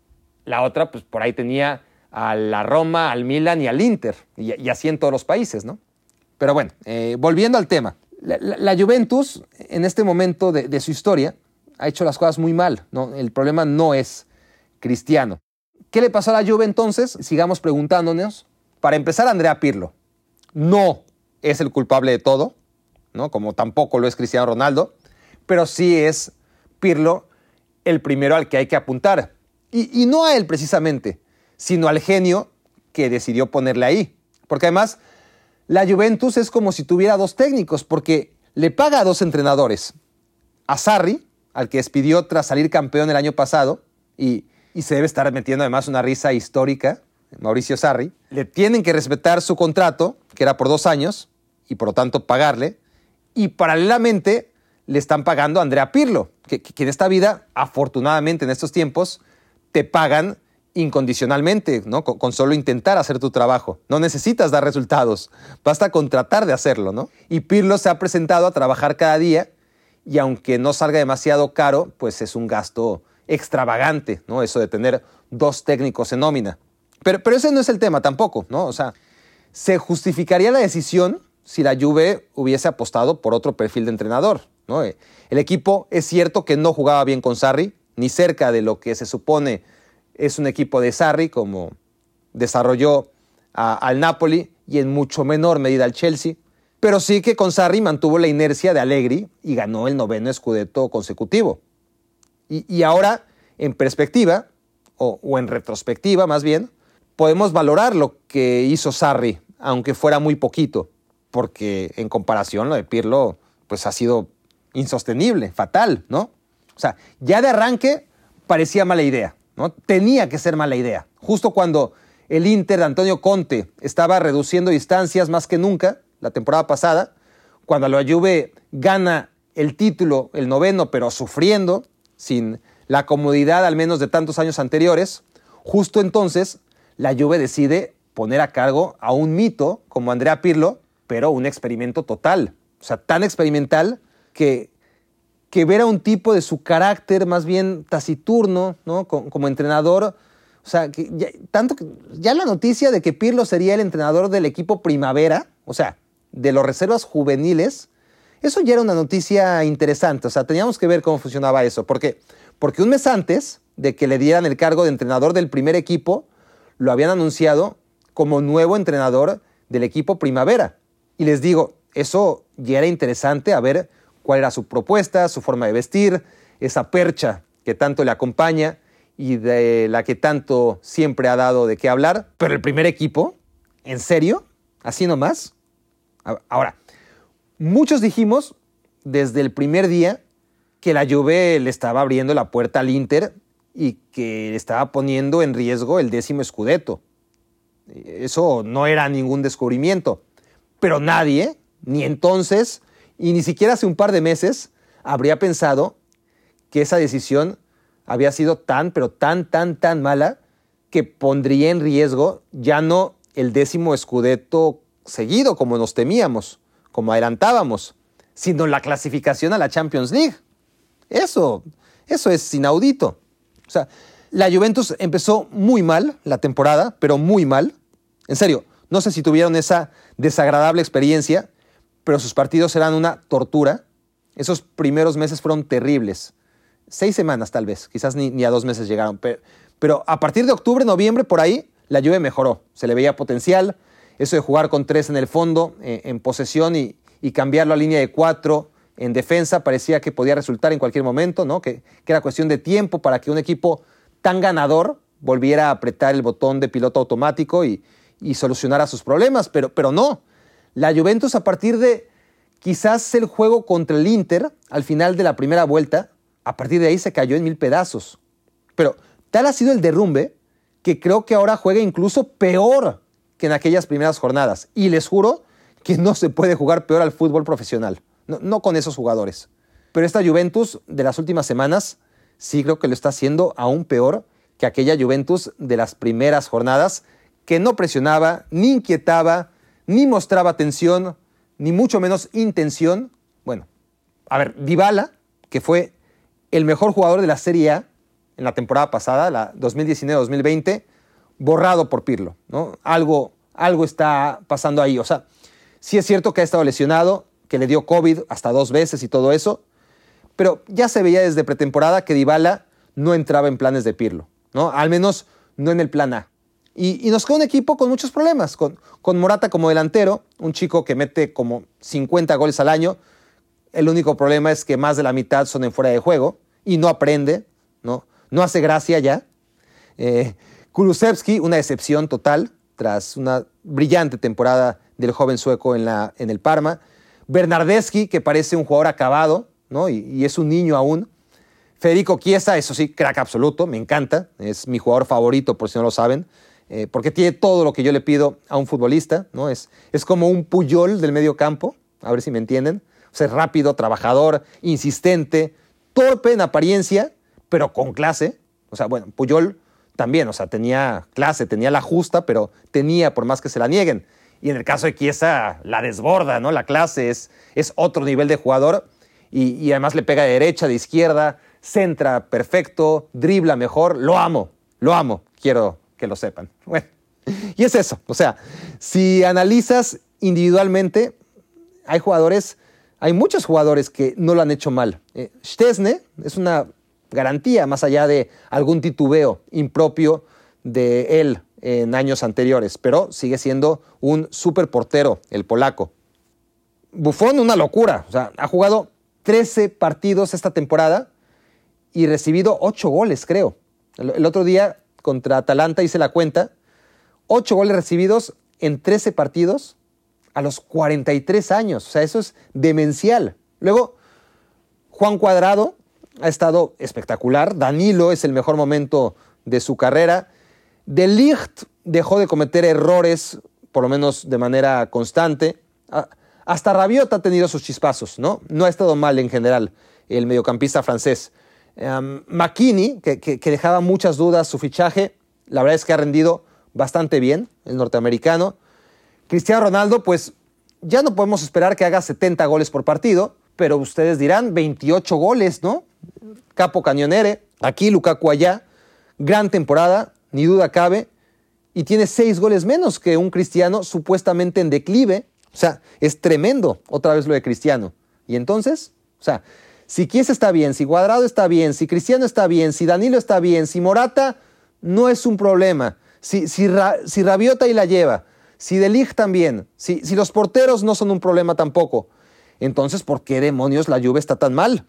la otra, pues por ahí tenía a la Roma, al Milan y al Inter, y, así en todos los países, ¿no? Pero bueno, eh, volviendo al tema, la, Juventus en este momento de, de, su historia ha hecho las cosas muy mal, ¿no? El problema no es Cristiano. ¿Qué le pasó a la Juve entonces? Sigamos preguntándonos. Para empezar, Andrea Pirlo no es el culpable de todo, ¿no? como tampoco lo es Cristiano Ronaldo, pero sí es Pirlo el primero al que hay que apuntar. Y, no a él precisamente, sino al genio que decidió ponerle ahí. Porque además, la Juventus es como si tuviera dos técnicos, porque le paga a dos entrenadores. A Sarri, al que despidió tras salir campeón el año pasado, y y se debe estar metiendo además una risa histórica, Mauricio Sarri. Le tienen que respetar su contrato, que era por dos años, y por lo tanto pagarle, y paralelamente le están pagando a Andrea Pirlo, que, en esta vida, afortunadamente en estos tiempos, te pagan incondicionalmente, ¿no? Con, solo intentar hacer tu trabajo. No necesitas dar resultados, basta con tratar de hacerlo, ¿no? Y Pirlo se ha presentado a trabajar cada día y aunque no salga demasiado caro, pues es un gasto extravagante, ¿no? Eso de tener dos técnicos en nómina. Pero, pero ese no es el tema tampoco, ¿no? O sea, se justificaría la decisión si la Juve hubiese apostado por otro perfil de entrenador, ¿no? El equipo es cierto que no jugaba bien con Sarri, ni cerca de lo que se supone es un equipo de Sarri, como desarrolló al Napoli y en mucho menor medida al Chelsea. Pero sí que con Sarri mantuvo la inercia de Allegri y ganó el noveno Scudetto consecutivo. Y, ahora, en perspectiva, o, en retrospectiva más bien, podemos valorar lo que hizo Sarri, aunque fuera muy poquito, porque en comparación lo de Pirlo, pues ha sido insostenible, fatal, ¿no? O sea, ya de arranque parecía mala idea, ¿no? Tenía que ser mala idea. Justo cuando el Inter de Antonio Conte estaba reduciendo distancias más que nunca la temporada pasada, cuando la Juve gana el título, el noveno, pero sufriendo, sin la comodidad al menos de tantos años anteriores, justo entonces la Juve decide poner a cargo a un mito como Andrea Pirlo, pero un experimento total, o sea, tan experimental que, que ver a un tipo de su carácter más bien taciturno, ¿no? Como, entrenador, o sea, que ya, tanto que ya la noticia de que Pirlo sería el entrenador del equipo primavera, o sea, de los reservas juveniles, eso ya era una noticia interesante, o sea, teníamos que ver cómo funcionaba eso, porque, porque un mes antes de que le dieran el cargo de entrenador del primer equipo, lo habían anunciado como nuevo entrenador del equipo Primavera. Y les digo, eso ya era interesante a ver cuál era su propuesta, su forma de vestir, esa percha que tanto le acompaña y de la que tanto siempre ha dado de qué hablar. Pero el primer equipo, ¿en serio? ¿Así nomás? Ahora, Muchos dijimos desde el primer día que la Juve le estaba abriendo la puerta al Inter y que estaba poniendo en riesgo el décimo escudeto. Eso no era ningún descubrimiento. Pero nadie, ni entonces, y ni siquiera hace un par de meses, habría pensado que esa decisión había sido tan, pero tan, tan, tan mala que pondría en riesgo ya no el décimo escudeto seguido como nos temíamos, como adelantábamos, sino la clasificación a la Champions League. Eso, eso es inaudito. O sea, la Juventus empezó muy mal la temporada, pero muy mal. En serio, no sé si tuvieron esa desagradable experiencia, pero sus partidos eran una tortura. Esos primeros meses fueron terribles. Seis semanas tal vez, quizás ni, a dos meses llegaron. Pero, a partir de octubre, noviembre, por ahí, la Juve mejoró. Se le veía potencial, eso de jugar con tres en el fondo, eh, en posesión y, cambiarlo a línea de cuatro En defensa parecía que podía resultar en cualquier momento, ¿no? que, que era cuestión de tiempo para que un equipo tan ganador volviera a apretar el botón de piloto automático y, y solucionara sus problemas, pero, pero no. La Juventus a partir de quizás el juego contra el Inter al final de la primera vuelta, a partir de ahí se cayó en mil pedazos. Pero tal ha sido el derrumbe que creo que ahora juega incluso peor que en aquellas primeras jornadas. Y les juro que no se puede jugar peor al fútbol profesional. No, con esos jugadores. Pero esta Juventus de las últimas semanas sí creo que lo está haciendo aún peor que aquella Juventus de las primeras jornadas que no presionaba, ni inquietaba, ni mostraba tensión, ni mucho menos intención. Bueno, a ver, Dybala, que fue el mejor jugador de la Serie A en la temporada pasada, la 2019-2020, borrado por Pirlo, ¿no? Algo, algo está pasando ahí. O sea, sí es cierto que ha estado lesionado, que le dio COVID hasta dos veces y todo eso, pero ya se veía desde pretemporada que Dybala no entraba en planes de Pirlo, ¿no? Al menos no en el plan A. Y, nos queda un equipo con muchos problemas, con, Morata como delantero, un chico que mete como 50 goles al año. El único problema es que más de la mitad son en fuera de juego y no aprende, no, no hace gracia ya. Eh, Kulusevski, una decepción total tras una brillante temporada del joven sueco en el Parma. Bernardeschi, que parece un jugador acabado, ¿no? Y, es un niño aún. Federico Chiesa, eso sí, crack absoluto, me encanta. Es mi jugador favorito, por si no lo saben. Eh, porque tiene todo lo que yo le pido a un futbolista, ¿no? Es, es como un Puyol del medio campo, a ver si me entienden. O sea, rápido, trabajador, insistente, torpe en apariencia, pero con clase. O sea, bueno, Puyol también, o sea, tenía clase, tenía la justa, pero tenía por más que se la nieguen. Y en el caso de Chiesa, la desborda, ¿no? La clase es, es otro nivel de jugador y, además le pega de derecha, de izquierda, centra perfecto, dribla mejor. Lo amo, lo amo, quiero que lo sepan. [LAUGHS] Bueno, y es eso, o sea, si analizas individualmente, hay jugadores, hay muchos jugadores que no lo han hecho mal. Eh, es una garantía, más allá de algún titubeo impropio de él en años anteriores, pero sigue siendo un super portero, el polaco. Buffon, una locura, o sea, ha jugado 13 partidos esta temporada y recibido 8 goles, creo. El, otro día contra Atalanta hice la cuenta, 8 goles recibidos en 13 partidos a los 43 años, o sea, eso es demencial. Luego, Juan Cuadrado, ha estado espectacular. Danilo es el mejor momento de su carrera. De Ligt dejó de cometer errores, por lo menos de manera constante. Hasta Rabiot ha tenido sus chispazos, ¿no? No ha estado mal en general el mediocampista francés. Um, McKinney, que, dejaba muchas dudas su fichaje, la verdad es que ha rendido bastante bien, el norteamericano. Cristiano Ronaldo, pues ya no podemos esperar que haga 70 goles por partido, pero ustedes dirán 28 goles, ¿no? Capo Cañonere, aquí Lukaku allá, gran temporada, ni duda cabe, y tiene seis goles menos que un cristiano supuestamente en declive. O sea, es tremendo otra vez lo de Cristiano. Y entonces, o sea, si Kies está bien, si Cuadrado está bien, si Cristiano está bien, si Danilo está bien, si Morata, no es un problema. Si, si, si Rabiota y la lleva, si Delig también, si, si los porteros no son un problema tampoco, entonces, ¿por qué demonios la lluvia está tan mal?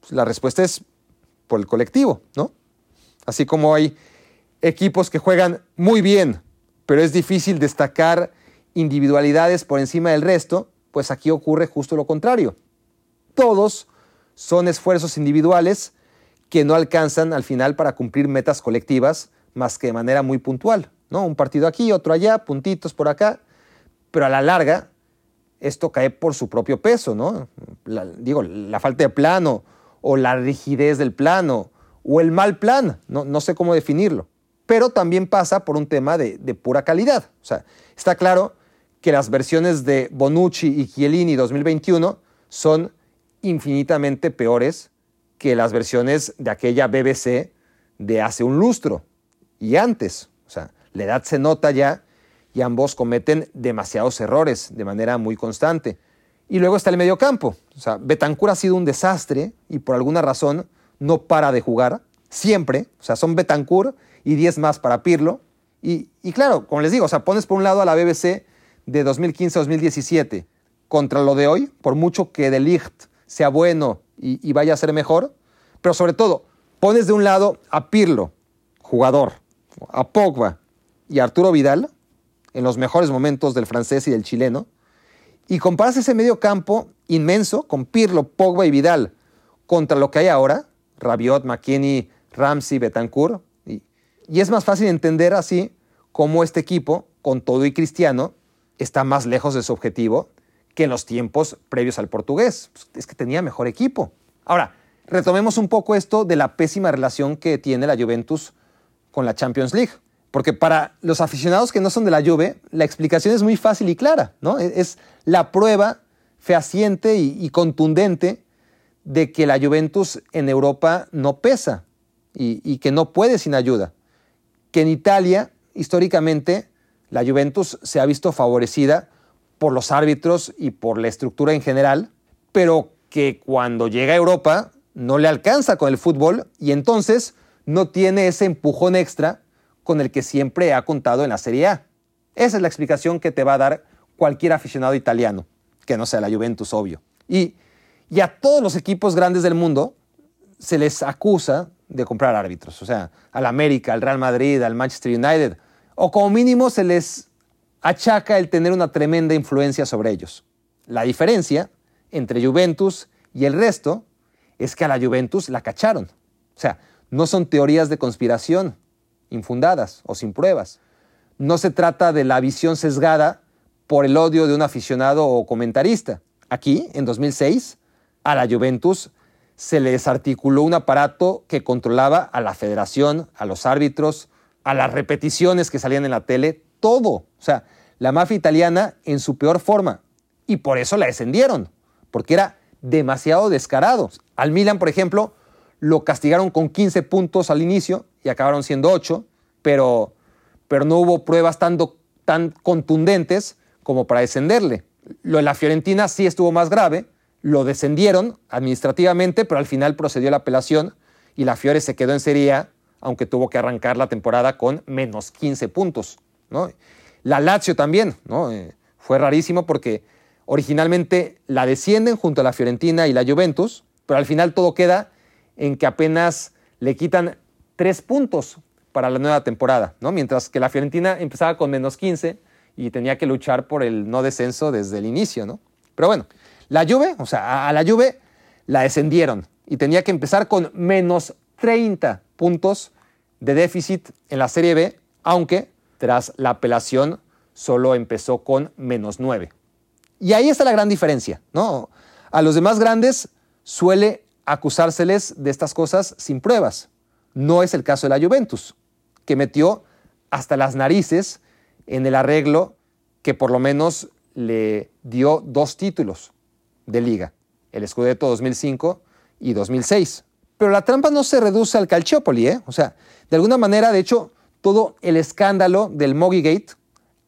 Pues, la respuesta es por el colectivo, ¿no? Así como hay equipos que juegan muy bien, pero es difícil destacar individualidades por encima del resto, pues aquí ocurre justo lo contrario. Todos son esfuerzos individuales que no alcanzan al final para cumplir metas colectivas más que de manera muy puntual, ¿no? Un partido aquí, otro allá, puntitos por acá, pero a la larga esto cae por su propio peso, ¿no? digo, la falta de plano o la rigidez del plano o el mal plan, no, no sé cómo definirlo. Pero también pasa por un tema de, pura calidad. O sea, está claro que las versiones de Bonucci y Chiellini 2021 son infinitamente peores que las versiones de aquella BBC de hace un lustro y antes. O sea, la edad se nota ya y ambos cometen demasiados errores de manera muy constante. Y luego está el mediocampo. O sea, Betancur ha sido un desastre y por alguna razón no para de jugar. Siempre. O sea, son Betancur y 10 más para Pirlo. Y, claro, como les digo, o sea, pones por un lado a la BBC de 2015-2017 contra lo de hoy, por mucho que De Ligt sea bueno y, y vaya a ser mejor. Pero sobre todo, pones de un lado a Pirlo, jugador, a Pogba y a Arturo Vidal, en los mejores momentos del francés y del chileno, y comparas ese medio campo inmenso con Pirlo, Pogba y Vidal contra lo que hay ahora, Rabiot, McKinney, Ramsey, Betancourt, y, es más fácil entender así cómo este equipo, con todo y cristiano, está más lejos de su objetivo que en los tiempos previos al portugués. Pues, es que tenía mejor equipo. Ahora, retomemos un poco esto de la pésima relación que tiene la Juventus con la Champions League. Porque para los aficionados que no son de la Juve, la explicación es muy fácil y clara, ¿no? Es la prueba fehaciente y, contundente de que la Juventus en Europa no pesa y, que no puede sin ayuda. Que en Italia, históricamente, la Juventus se ha visto favorecida por los árbitros y por la estructura en general, pero que cuando llega a Europa no le alcanza con el fútbol y entonces no tiene ese empujón extra con el que siempre ha contado en la Serie A. Esa es la explicación que te va a dar cualquier aficionado italiano, que no sea la Juventus, obvio. Y, a todos los equipos grandes del mundo se les acusa de comprar árbitros, o sea, al América, al Real Madrid, al Manchester United, o como mínimo se les achaca el tener una tremenda influencia sobre ellos. La diferencia entre Juventus y el resto es que a la Juventus la cacharon. O sea, no son teorías de conspiración, infundadas o sin pruebas. No se trata de la visión sesgada por el odio de un aficionado o comentarista. Aquí, en 2006, a la Juventus se le desarticuló un aparato que controlaba a la federación, a los árbitros, a las repeticiones que salían en la tele, todo. O sea, la mafia italiana en su peor forma. Y por eso la descendieron, porque era demasiado descarado. Al Milan, por ejemplo, lo castigaron con 15 puntos al inicio y acabaron siendo 8, pero, pero no hubo pruebas tan, tan contundentes como para descenderle. Lo de la Fiorentina sí estuvo más grave, lo descendieron administrativamente, pero al final procedió la apelación y la Fiore se quedó en Serie A, aunque tuvo que arrancar la temporada con menos 15 puntos. ¿no? La Lazio también, ¿no? Eh, fue rarísimo porque originalmente la descienden junto a la Fiorentina y la Juventus, pero al final todo queda en que apenas le quitan tres puntos para la nueva temporada. Mientras que la Fiorentina empezaba con menos 15 y tenía que luchar por el no descenso desde el inicio, ¿no? Pero bueno, la Juve, o sea, a la Juve la descendieron y tenía que empezar con menos 30 puntos de déficit en la Serie B, aunque tras la apelación solo empezó con menos 9. Y ahí está la gran diferencia, ¿no? A los demás grandes suele acusárseles de estas cosas sin pruebas. No es el caso de la Juventus, que metió hasta las narices en el arreglo que por lo menos le dio dos títulos de liga, el Scudetto 2005 y 2006. Pero la trampa no se reduce al Calciopoli, ¿eh? O sea, de alguna manera, de hecho, todo el escándalo del Moggy Gate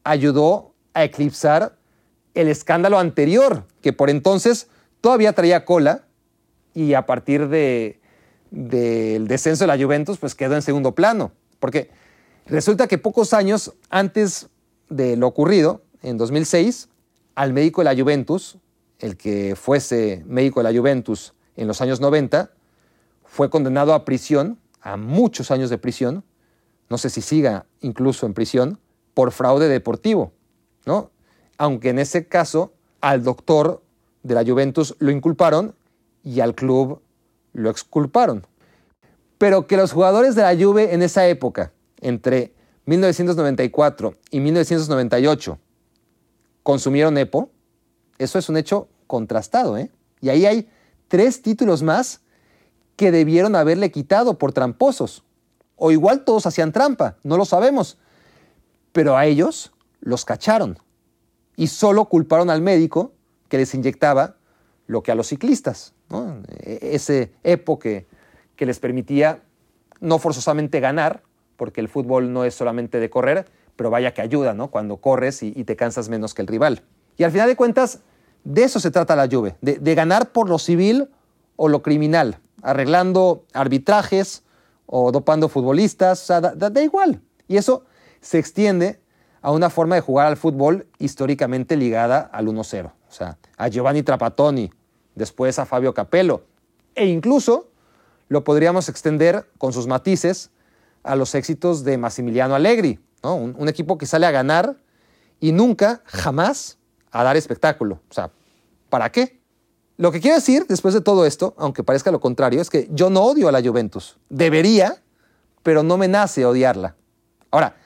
ayudó a eclipsar el escándalo anterior, que por entonces todavía traía cola y a partir de, del descenso de la Juventus, pues quedó en segundo plano. Porque resulta que pocos años antes de lo ocurrido, en 2006, al médico de la Juventus, el que fuese médico de la Juventus en los años 90, fue condenado a prisión, a muchos años de prisión, no sé si siga incluso en prisión, por fraude deportivo, ¿no? Aunque en ese caso al doctor de la Juventus lo inculparon y al club lo exculparon. Pero que los jugadores de la Juve en esa época, entre 1994 y 1998, consumieron EPO, eso es un hecho contrastado. ¿eh? Y ahí hay tres títulos más que debieron haberle quitado por tramposos. O igual todos hacían trampa, no lo sabemos. Pero a ellos los cacharon y solo culparon al médico que les inyectaba lo que a los ciclistas. E, ese EPO que, les permitía no forzosamente ganar, porque el fútbol no es solamente de correr, pero vaya que ayuda, ¿no? Cuando corres y, te cansas menos que el rival. Y al final de cuentas, de eso se trata la lluvia, de, ganar por lo civil o lo criminal, arreglando arbitrajes o dopando futbolistas, o sea, da, igual. Y eso se extiende a una forma de jugar al fútbol históricamente ligada al 1-0. O sea, a Giovanni Trapattoni, después a Fabio Capello, e incluso lo podríamos extender con sus matices a los éxitos de Massimiliano Allegri, un, un, equipo que sale a ganar y nunca, jamás, a dar espectáculo. O sea, ¿para qué? Lo que quiero decir después de todo esto, aunque parezca lo contrario, es que yo no odio a la Juventus. Debería, pero no me nace odiarla. Ahora,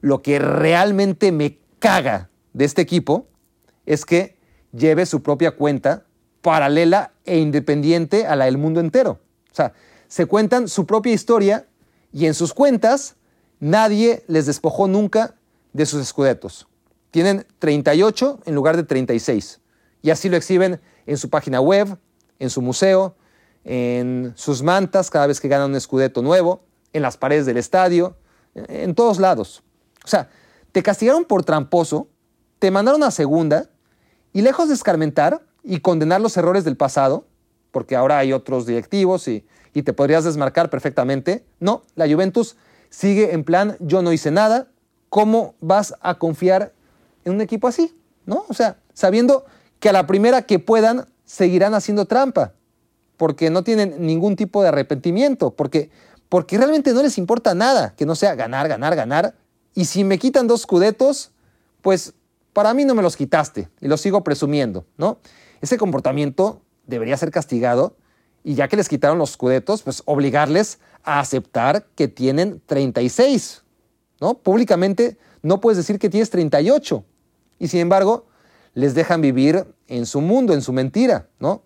lo que realmente me caga de este equipo es que lleve su propia cuenta paralela e independiente a la del mundo entero. O sea, se cuentan su propia historia y en sus cuentas nadie les despojó nunca de sus escudetos. Tienen 38 en lugar de 36. Y así lo exhiben en su página web, en su museo, en sus mantas cada vez que ganan un escudeto nuevo, en las paredes del estadio, en todos lados. O sea, te castigaron por tramposo, te mandaron a segunda y lejos de escarmentar y condenar los errores del pasado, porque ahora hay otros directivos y, y te podrías desmarcar perfectamente, no, la Juventus sigue en plan yo no hice nada, ¿cómo vas a confiar en un equipo así? ¿No? O sea, sabiendo que a la primera que puedan seguirán haciendo trampa, porque no tienen ningún tipo de arrepentimiento, porque, porque realmente no les importa nada que no sea ganar, ganar, ganar. Y si me quitan dos cudetos, pues para mí no me los quitaste y los sigo presumiendo, ¿no? Ese comportamiento debería ser castigado y ya que les quitaron los cudetos, pues obligarles a aceptar que tienen 36, ¿no? Públicamente no puedes decir que tienes 38 y sin embargo les dejan vivir en su mundo, en su mentira, ¿no?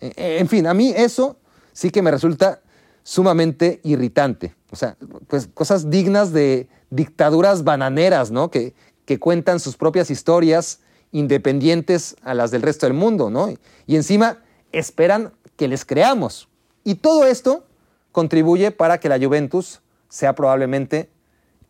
E, e, en fin, a mí eso sí que me resulta sumamente irritante. O sea, pues cosas dignas de dictaduras bananeras, ¿no? Que, que cuentan sus propias historias independientes a las del resto del mundo, ¿no? Y encima esperan que les creamos. Y todo esto contribuye para que la Juventus sea probablemente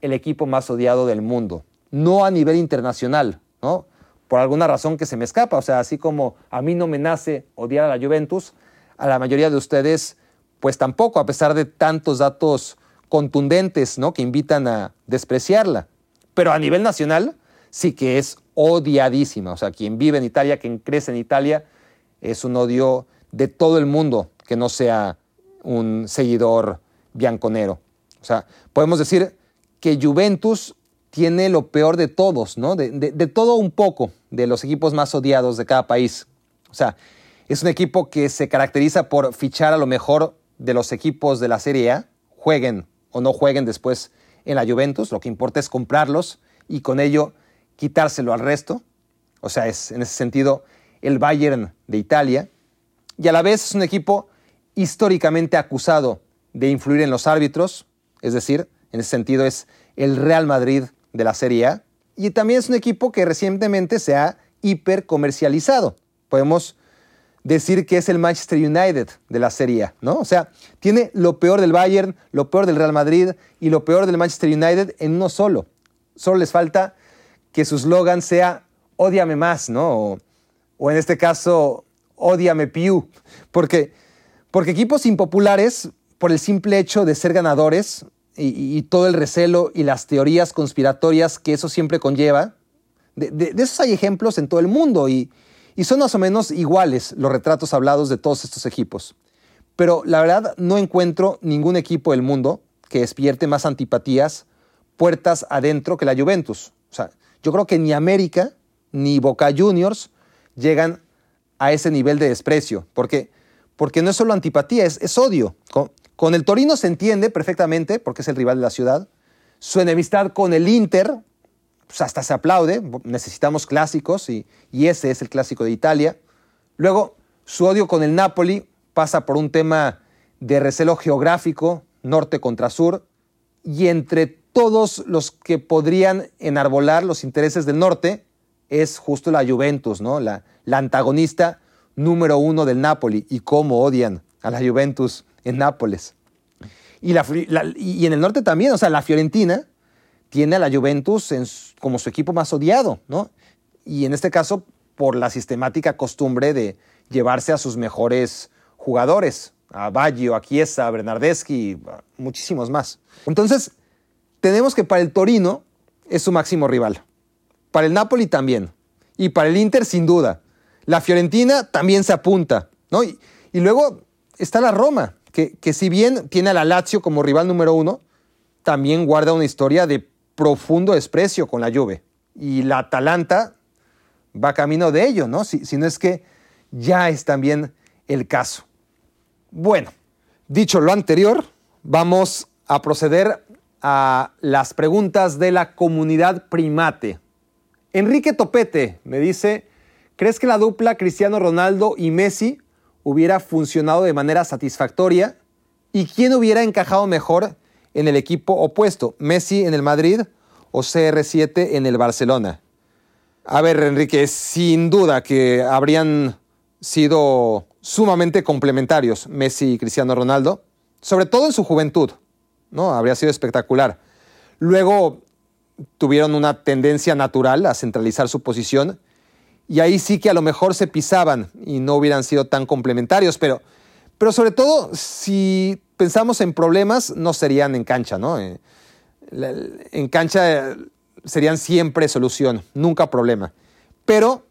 el equipo más odiado del mundo, no a nivel internacional, ¿no? por alguna razón que se me escapa. O sea, así como a mí no me nace odiar a la Juventus, a la mayoría de ustedes, pues tampoco, a pesar de tantos datos contundentes ¿no? que invitan a despreciarla. Pero a nivel nacional sí que es odiadísima. O sea, quien vive en Italia, quien crece en Italia, es un odio de todo el mundo que no sea un seguidor bianconero. O sea, podemos decir que Juventus tiene lo peor de todos, ¿no? De, todo un poco de los equipos más odiados de cada país. O sea, es un equipo que se caracteriza por fichar a lo mejor de los equipos de la Serie A, jueguen o no jueguen después en la Juventus, lo que importa es comprarlos y con ello quitárselo al resto. O sea, es en ese sentido el Bayern de Italia. Y a la vez es un equipo históricamente acusado de influir en los árbitros, es decir, en ese sentido es el Real Madrid de la Serie A. Y también es un equipo que recientemente se ha hipercomercializado. Podemos decir que es el Manchester United de la Serie A, ¿no? O sea, tiene lo peor del Bayern, lo peor del Real Madrid y lo peor del Manchester United en uno solo. Solo les falta que su slogan sea Ódiame más, ¿no? O, o, en este caso, Ódiame Piu. Porque, porque equipos impopulares, por el simple hecho de ser ganadores, y, todo el recelo y las teorías conspiratorias que eso siempre conlleva. De, esos hay ejemplos en todo el mundo y, y son más o menos iguales los retratos hablados de todos estos equipos. Pero la verdad no encuentro ningún equipo del mundo que despierte más antipatías puertas adentro que la Juventus. O sea, yo creo que ni América ni Boca Juniors llegan a ese nivel de desprecio, porque, porque no es solo antipatía, es, es odio. Con el Torino se entiende perfectamente, porque es el rival de la ciudad. Su enemistad con el Inter, pues hasta se aplaude, necesitamos clásicos y, ese es el clásico de Italia. Luego, su odio con el Napoli pasa por un tema de recelo geográfico, norte contra sur, y entre todos los que podrían enarbolar los intereses del norte es justo la Juventus, ¿no? la antagonista número uno del Napoli, y cómo odian a la Juventus en Nápoles. Y, en el norte también, o sea, la Fiorentina tiene a la Juventus como su equipo más odiado, ¿no? Y en este caso, por la sistemática costumbre de llevarse a sus mejores jugadores, a Baggio, a Chiesa, a Bernardeschi, muchísimos más. Entonces, tenemos que para el Torino es su máximo rival. Para el Napoli también. Y para el Inter, sin duda. La Fiorentina también se apunta. ¿no? Y, luego está la Roma, que, si bien tiene a la Lazio como rival número uno, también guarda una historia de profundo desprecio con la Juve. Y la Atalanta va camino de ello, ¿no? Si, si no es que ya es también el caso. Bueno, dicho lo anterior, vamos a proceder a las preguntas de la comunidad primate. Enrique Topete me dice, ¿crees que la dupla Cristiano Ronaldo y Messi hubiera funcionado de manera satisfactoria? ¿Y quién hubiera encajado mejor en el equipo opuesto, Messi en el Madrid o CR7 en el Barcelona? A ver, Enrique, sin duda que habrían sido sumamente complementarios Messi y Cristiano Ronaldo, sobre todo en su juventud, ¿no? Habría sido espectacular. Luego tuvieron una tendencia natural a centralizar su posición y ahí sí que a lo mejor se pisaban y no hubieran sido tan complementarios, pero, pero sobre todo si pensamos en problemas no serían en cancha, ¿no? Eh, en cancha serían siempre solución, nunca problema. Pero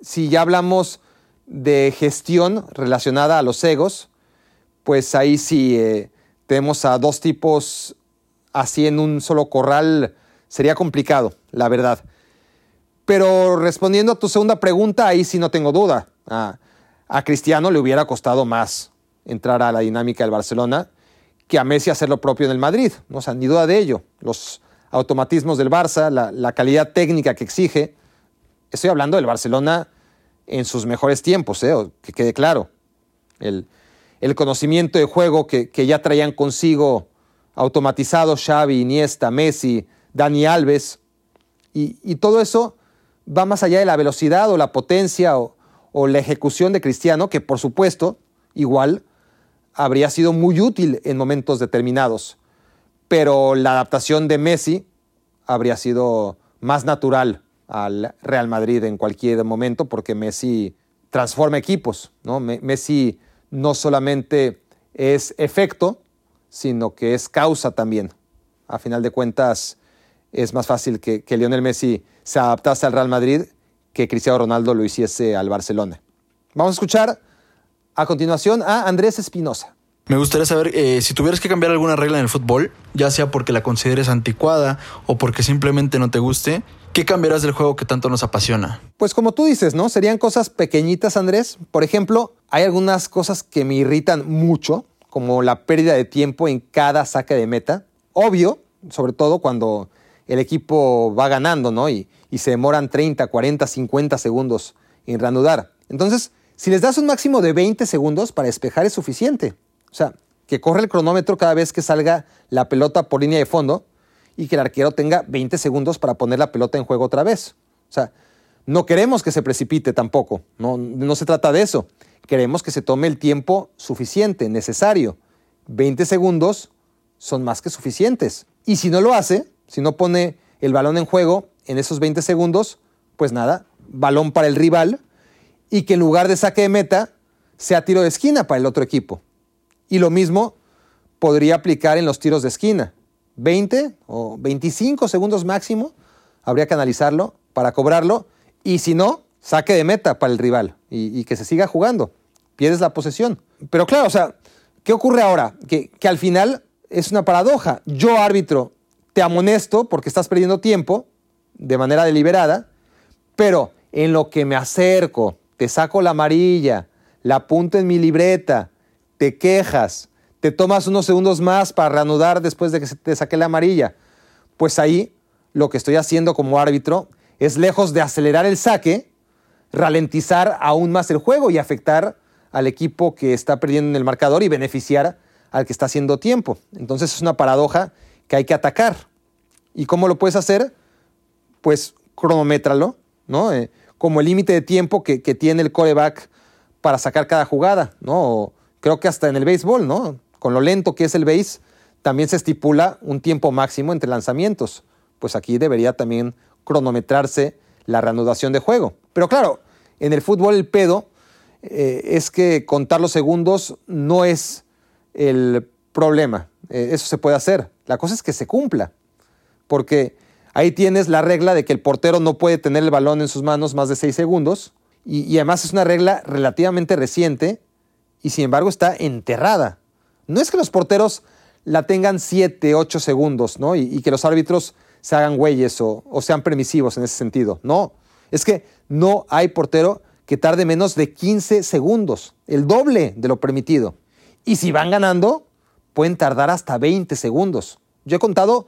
si ya hablamos de gestión relacionada a los egos, pues ahí sí eh, tenemos a dos tipos así en un solo corral, sería complicado, la verdad. Pero respondiendo a tu segunda pregunta, ahí sí no tengo duda. A, Cristiano le hubiera costado más entrar a la dinámica del Barcelona que a Messi hacer lo propio en el Madrid. O sea, ni duda de ello. Los automatismos del Barça, la, calidad técnica que exige. Estoy hablando del Barcelona en sus mejores tiempos, ¿eh? que quede claro. El, conocimiento de juego que, ya traían consigo automatizado Xavi, Iniesta, Messi, Dani Alves. Y, todo eso va más allá de la velocidad o la potencia o, la ejecución de Cristiano, que por supuesto, igual, habría sido muy útil en momentos determinados pero la adaptación de Messi habría sido más natural al Real Madrid en cualquier momento porque Messi transforma equipos. ¿no? Messi no solamente es efecto, sino que es causa también. A final de cuentas, es más fácil que, que Lionel Messi se adaptase al Real Madrid que Cristiano Ronaldo lo hiciese al Barcelona. Vamos a escuchar a continuación a Andrés Espinosa. Me gustaría saber eh, si tuvieras que cambiar alguna regla en el fútbol, ya sea porque la consideres anticuada o porque simplemente no te guste, ¿qué cambiarás del juego que tanto nos apasiona? Pues como tú dices, ¿no? Serían cosas pequeñitas, Andrés. Por ejemplo, hay algunas cosas que me irritan mucho, como la pérdida de tiempo en cada saque de meta. Obvio, sobre todo cuando el equipo va ganando, ¿no? Y, y se demoran 30, 40, 50 segundos en reanudar. Entonces, si les das un máximo de 20 segundos para despejar es suficiente. O sea, que corre el cronómetro cada vez que salga la pelota por línea de fondo y que el arquero tenga 20 segundos para poner la pelota en juego otra vez. O sea, no queremos que se precipite tampoco, no, no se trata de eso. Queremos que se tome el tiempo suficiente, necesario. 20 segundos son más que suficientes. Y si no lo hace, si no pone el balón en juego en esos 20 segundos, pues nada, balón para el rival y que en lugar de saque de meta sea tiro de esquina para el otro equipo. Y lo mismo podría aplicar en los tiros de esquina. 20 o 25 segundos máximo habría que analizarlo para cobrarlo y si no, saque de meta para el rival y, que se siga jugando. Pierdes la posesión. Pero claro, o sea, ¿qué ocurre ahora? Que, que al final es una paradoja. Yo, árbitro, te amonesto porque estás perdiendo tiempo de manera deliberada, pero en lo que me acerco, te saco la amarilla, la apunto en mi libreta, te quejas, te tomas unos segundos más para reanudar después de que te saque la amarilla. Pues ahí lo que estoy haciendo como árbitro es lejos de acelerar el saque, ralentizar aún más el juego y afectar al equipo que está perdiendo en el marcador y beneficiar al que está haciendo tiempo. Entonces es una paradoja que hay que atacar. ¿Y cómo lo puedes hacer? Pues cronométralo, ¿no? Eh, como el límite de tiempo que, tiene el coreback para sacar cada jugada, ¿no? creo que hasta en el béisbol, ¿no? Con lo lento que es el béis, también se estipula un tiempo máximo entre lanzamientos. Pues aquí debería también cronometrarse la reanudación de juego. Pero claro, en el fútbol el pedo eh, es que contar los segundos no es el problema. Eh, eso se puede hacer. La cosa es que se cumpla. Porque ahí tienes la regla de que el portero no puede tener el balón en sus manos más de seis segundos Y, además es una regla relativamente reciente y sin embargo está enterrada. No es que los porteros la tengan 7, 8 segundos, ¿no? Y, y, que los árbitros se hagan güeyes o, o sean permisivos en ese sentido. No, es que no hay portero que tarde menos de 15 segundos, el doble de lo permitido. Y si van ganando, pueden tardar hasta 20 segundos. Yo he contado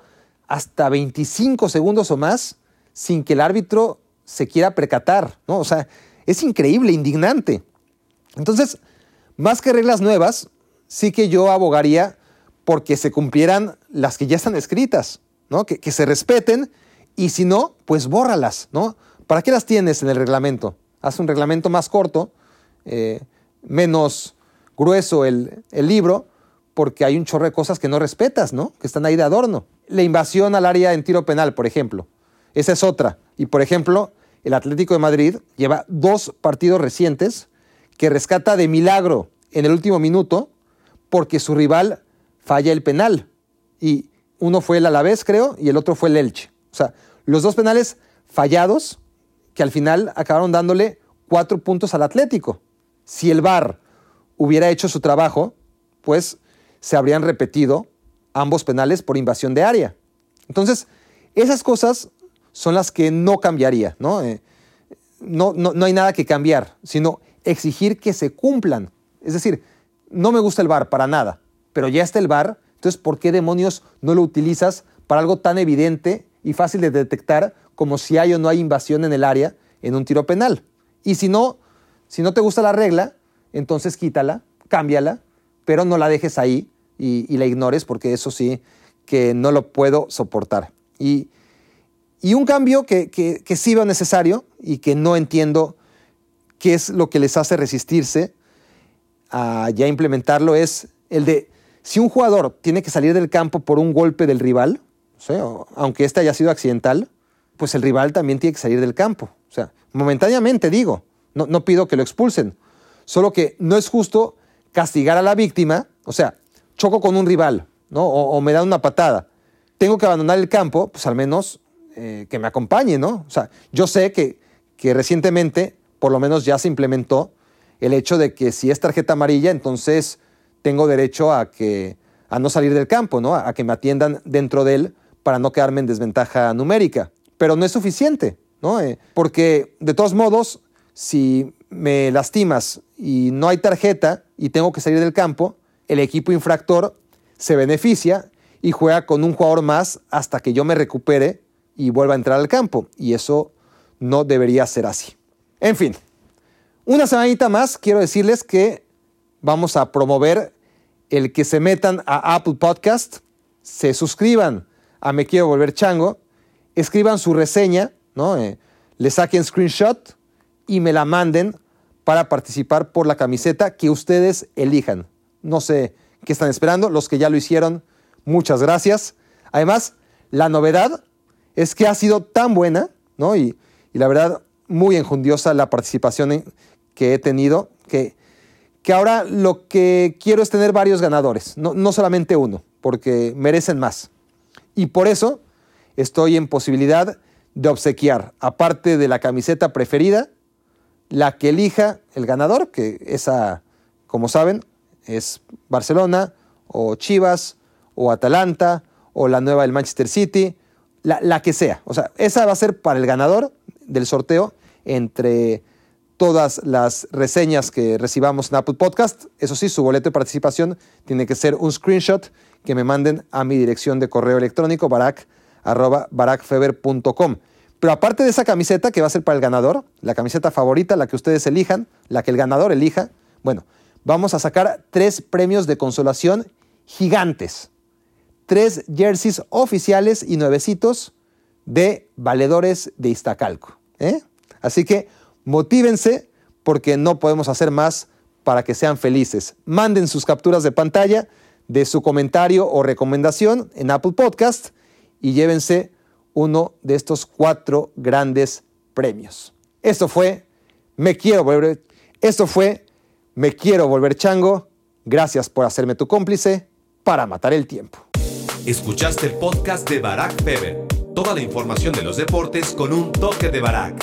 hasta 25 segundos o más sin que el árbitro se quiera percatar, ¿no? O sea, es increíble, indignante. Entonces, más que reglas nuevas, sí que yo abogaría porque se cumplieran las que ya están escritas, ¿no? Que, que se respeten y si no, pues bórralas, ¿no? ¿Para qué las tienes en el reglamento? Haz un reglamento más corto, eh, menos grueso el, el libro, porque hay un chorro de cosas que no respetas, ¿no? Que están ahí de adorno. La invasión al área en tiro penal, por ejemplo. Esa es otra. Y por ejemplo, el Atlético de Madrid lleva dos partidos recientes que rescata de milagro en el último minuto porque su rival falla el penal. Y uno fue el Alavés, creo, y el otro fue el Elche. O sea, los dos penales fallados que al final acabaron dándole cuatro puntos al Atlético. Si el VAR hubiera hecho su trabajo, pues se habrían repetido ambos penales por invasión de área. Entonces, esas cosas son las que no cambiaría, ¿no? Eh, no, no, no hay nada que cambiar, sino exigir que se cumplan. Es decir, no me gusta el VAR para nada, pero ya está el VAR, entonces ¿por qué demonios no lo utilizas para algo tan evidente y fácil de detectar como si hay o no hay invasión en el área en un tiro penal? Y si no, si no te gusta la regla, entonces quítala, cámbiala, pero no la dejes ahí y, la ignores porque eso sí que no lo puedo soportar. Y, un cambio que, que, que, sí veo necesario y que no entiendo qué es lo que les hace resistirse a ya implementarlo es el de si un jugador tiene que salir del campo por un golpe del rival, aunque este haya sido accidental, pues el rival también tiene que salir del campo. O sea, momentáneamente digo, no, no pido que lo expulsen, solo que no es justo castigar a la víctima, o sea, choco con un rival, ¿no? O, me da una patada, tengo que abandonar el campo, pues al menos eh, que me acompañe, ¿no? O sea, yo sé que, que recientemente, por lo menos ya se implementó el hecho de que si es tarjeta amarilla, entonces tengo derecho a que a no salir del campo, ¿no? A que me atiendan dentro de él para no quedarme en desventaja numérica. Pero no es suficiente, ¿no? Eh, porque de todos modos, si me lastimas y no hay tarjeta y tengo que salir del campo, el equipo infractor se beneficia y juega con un jugador más hasta que yo me recupere y vuelva a entrar al campo. Y eso no debería ser así. En fin, una semanita más quiero decirles que vamos a promover el que se metan a Apple Podcast, se suscriban a Me Quiero Volver Chango, escriban su reseña, ¿no? Eh, le saquen screenshot y me la manden para participar por la camiseta que ustedes elijan. No sé qué están esperando, los que ya lo hicieron, muchas gracias. Además, la novedad es que ha sido tan buena, ¿no? Y, y la verdad, muy enjundiosa la participación que he tenido, que, que ahora lo que quiero es tener varios ganadores, no, no solamente uno, porque merecen más. Y por eso estoy en posibilidad de obsequiar, aparte de la camiseta preferida, la que elija el ganador, que esa, como saben, es Barcelona o Chivas o Atalanta o la nueva del Manchester City, la, la, que sea. O sea, esa va a ser para el ganador del sorteo entre todas las reseñas que recibamos en Apple Podcast. Eso sí, su boleto de participación tiene que ser un screenshot que me manden a mi dirección de correo electrónico barack, arroba, barackfeber.com. Pero aparte de esa camiseta que va a ser para el ganador, la camiseta favorita, la que ustedes elijan, la que el ganador elija, bueno, vamos a sacar tres premios de consolación gigantes. Tres jerseys oficiales y nuevecitos de valedores de Iztacalco. ¿eh? Así que motívense porque no podemos hacer más para que sean felices. Manden sus capturas de pantalla de su comentario o recomendación en Apple Podcast y llévense uno de estos cuatro grandes premios. Esto fue Me quiero volver esto fue Me quiero volver chango. Gracias por hacerme tu cómplice para matar el tiempo. Escuchaste el podcast de Barack Feber. Toda la información de los deportes con un toque de Barack.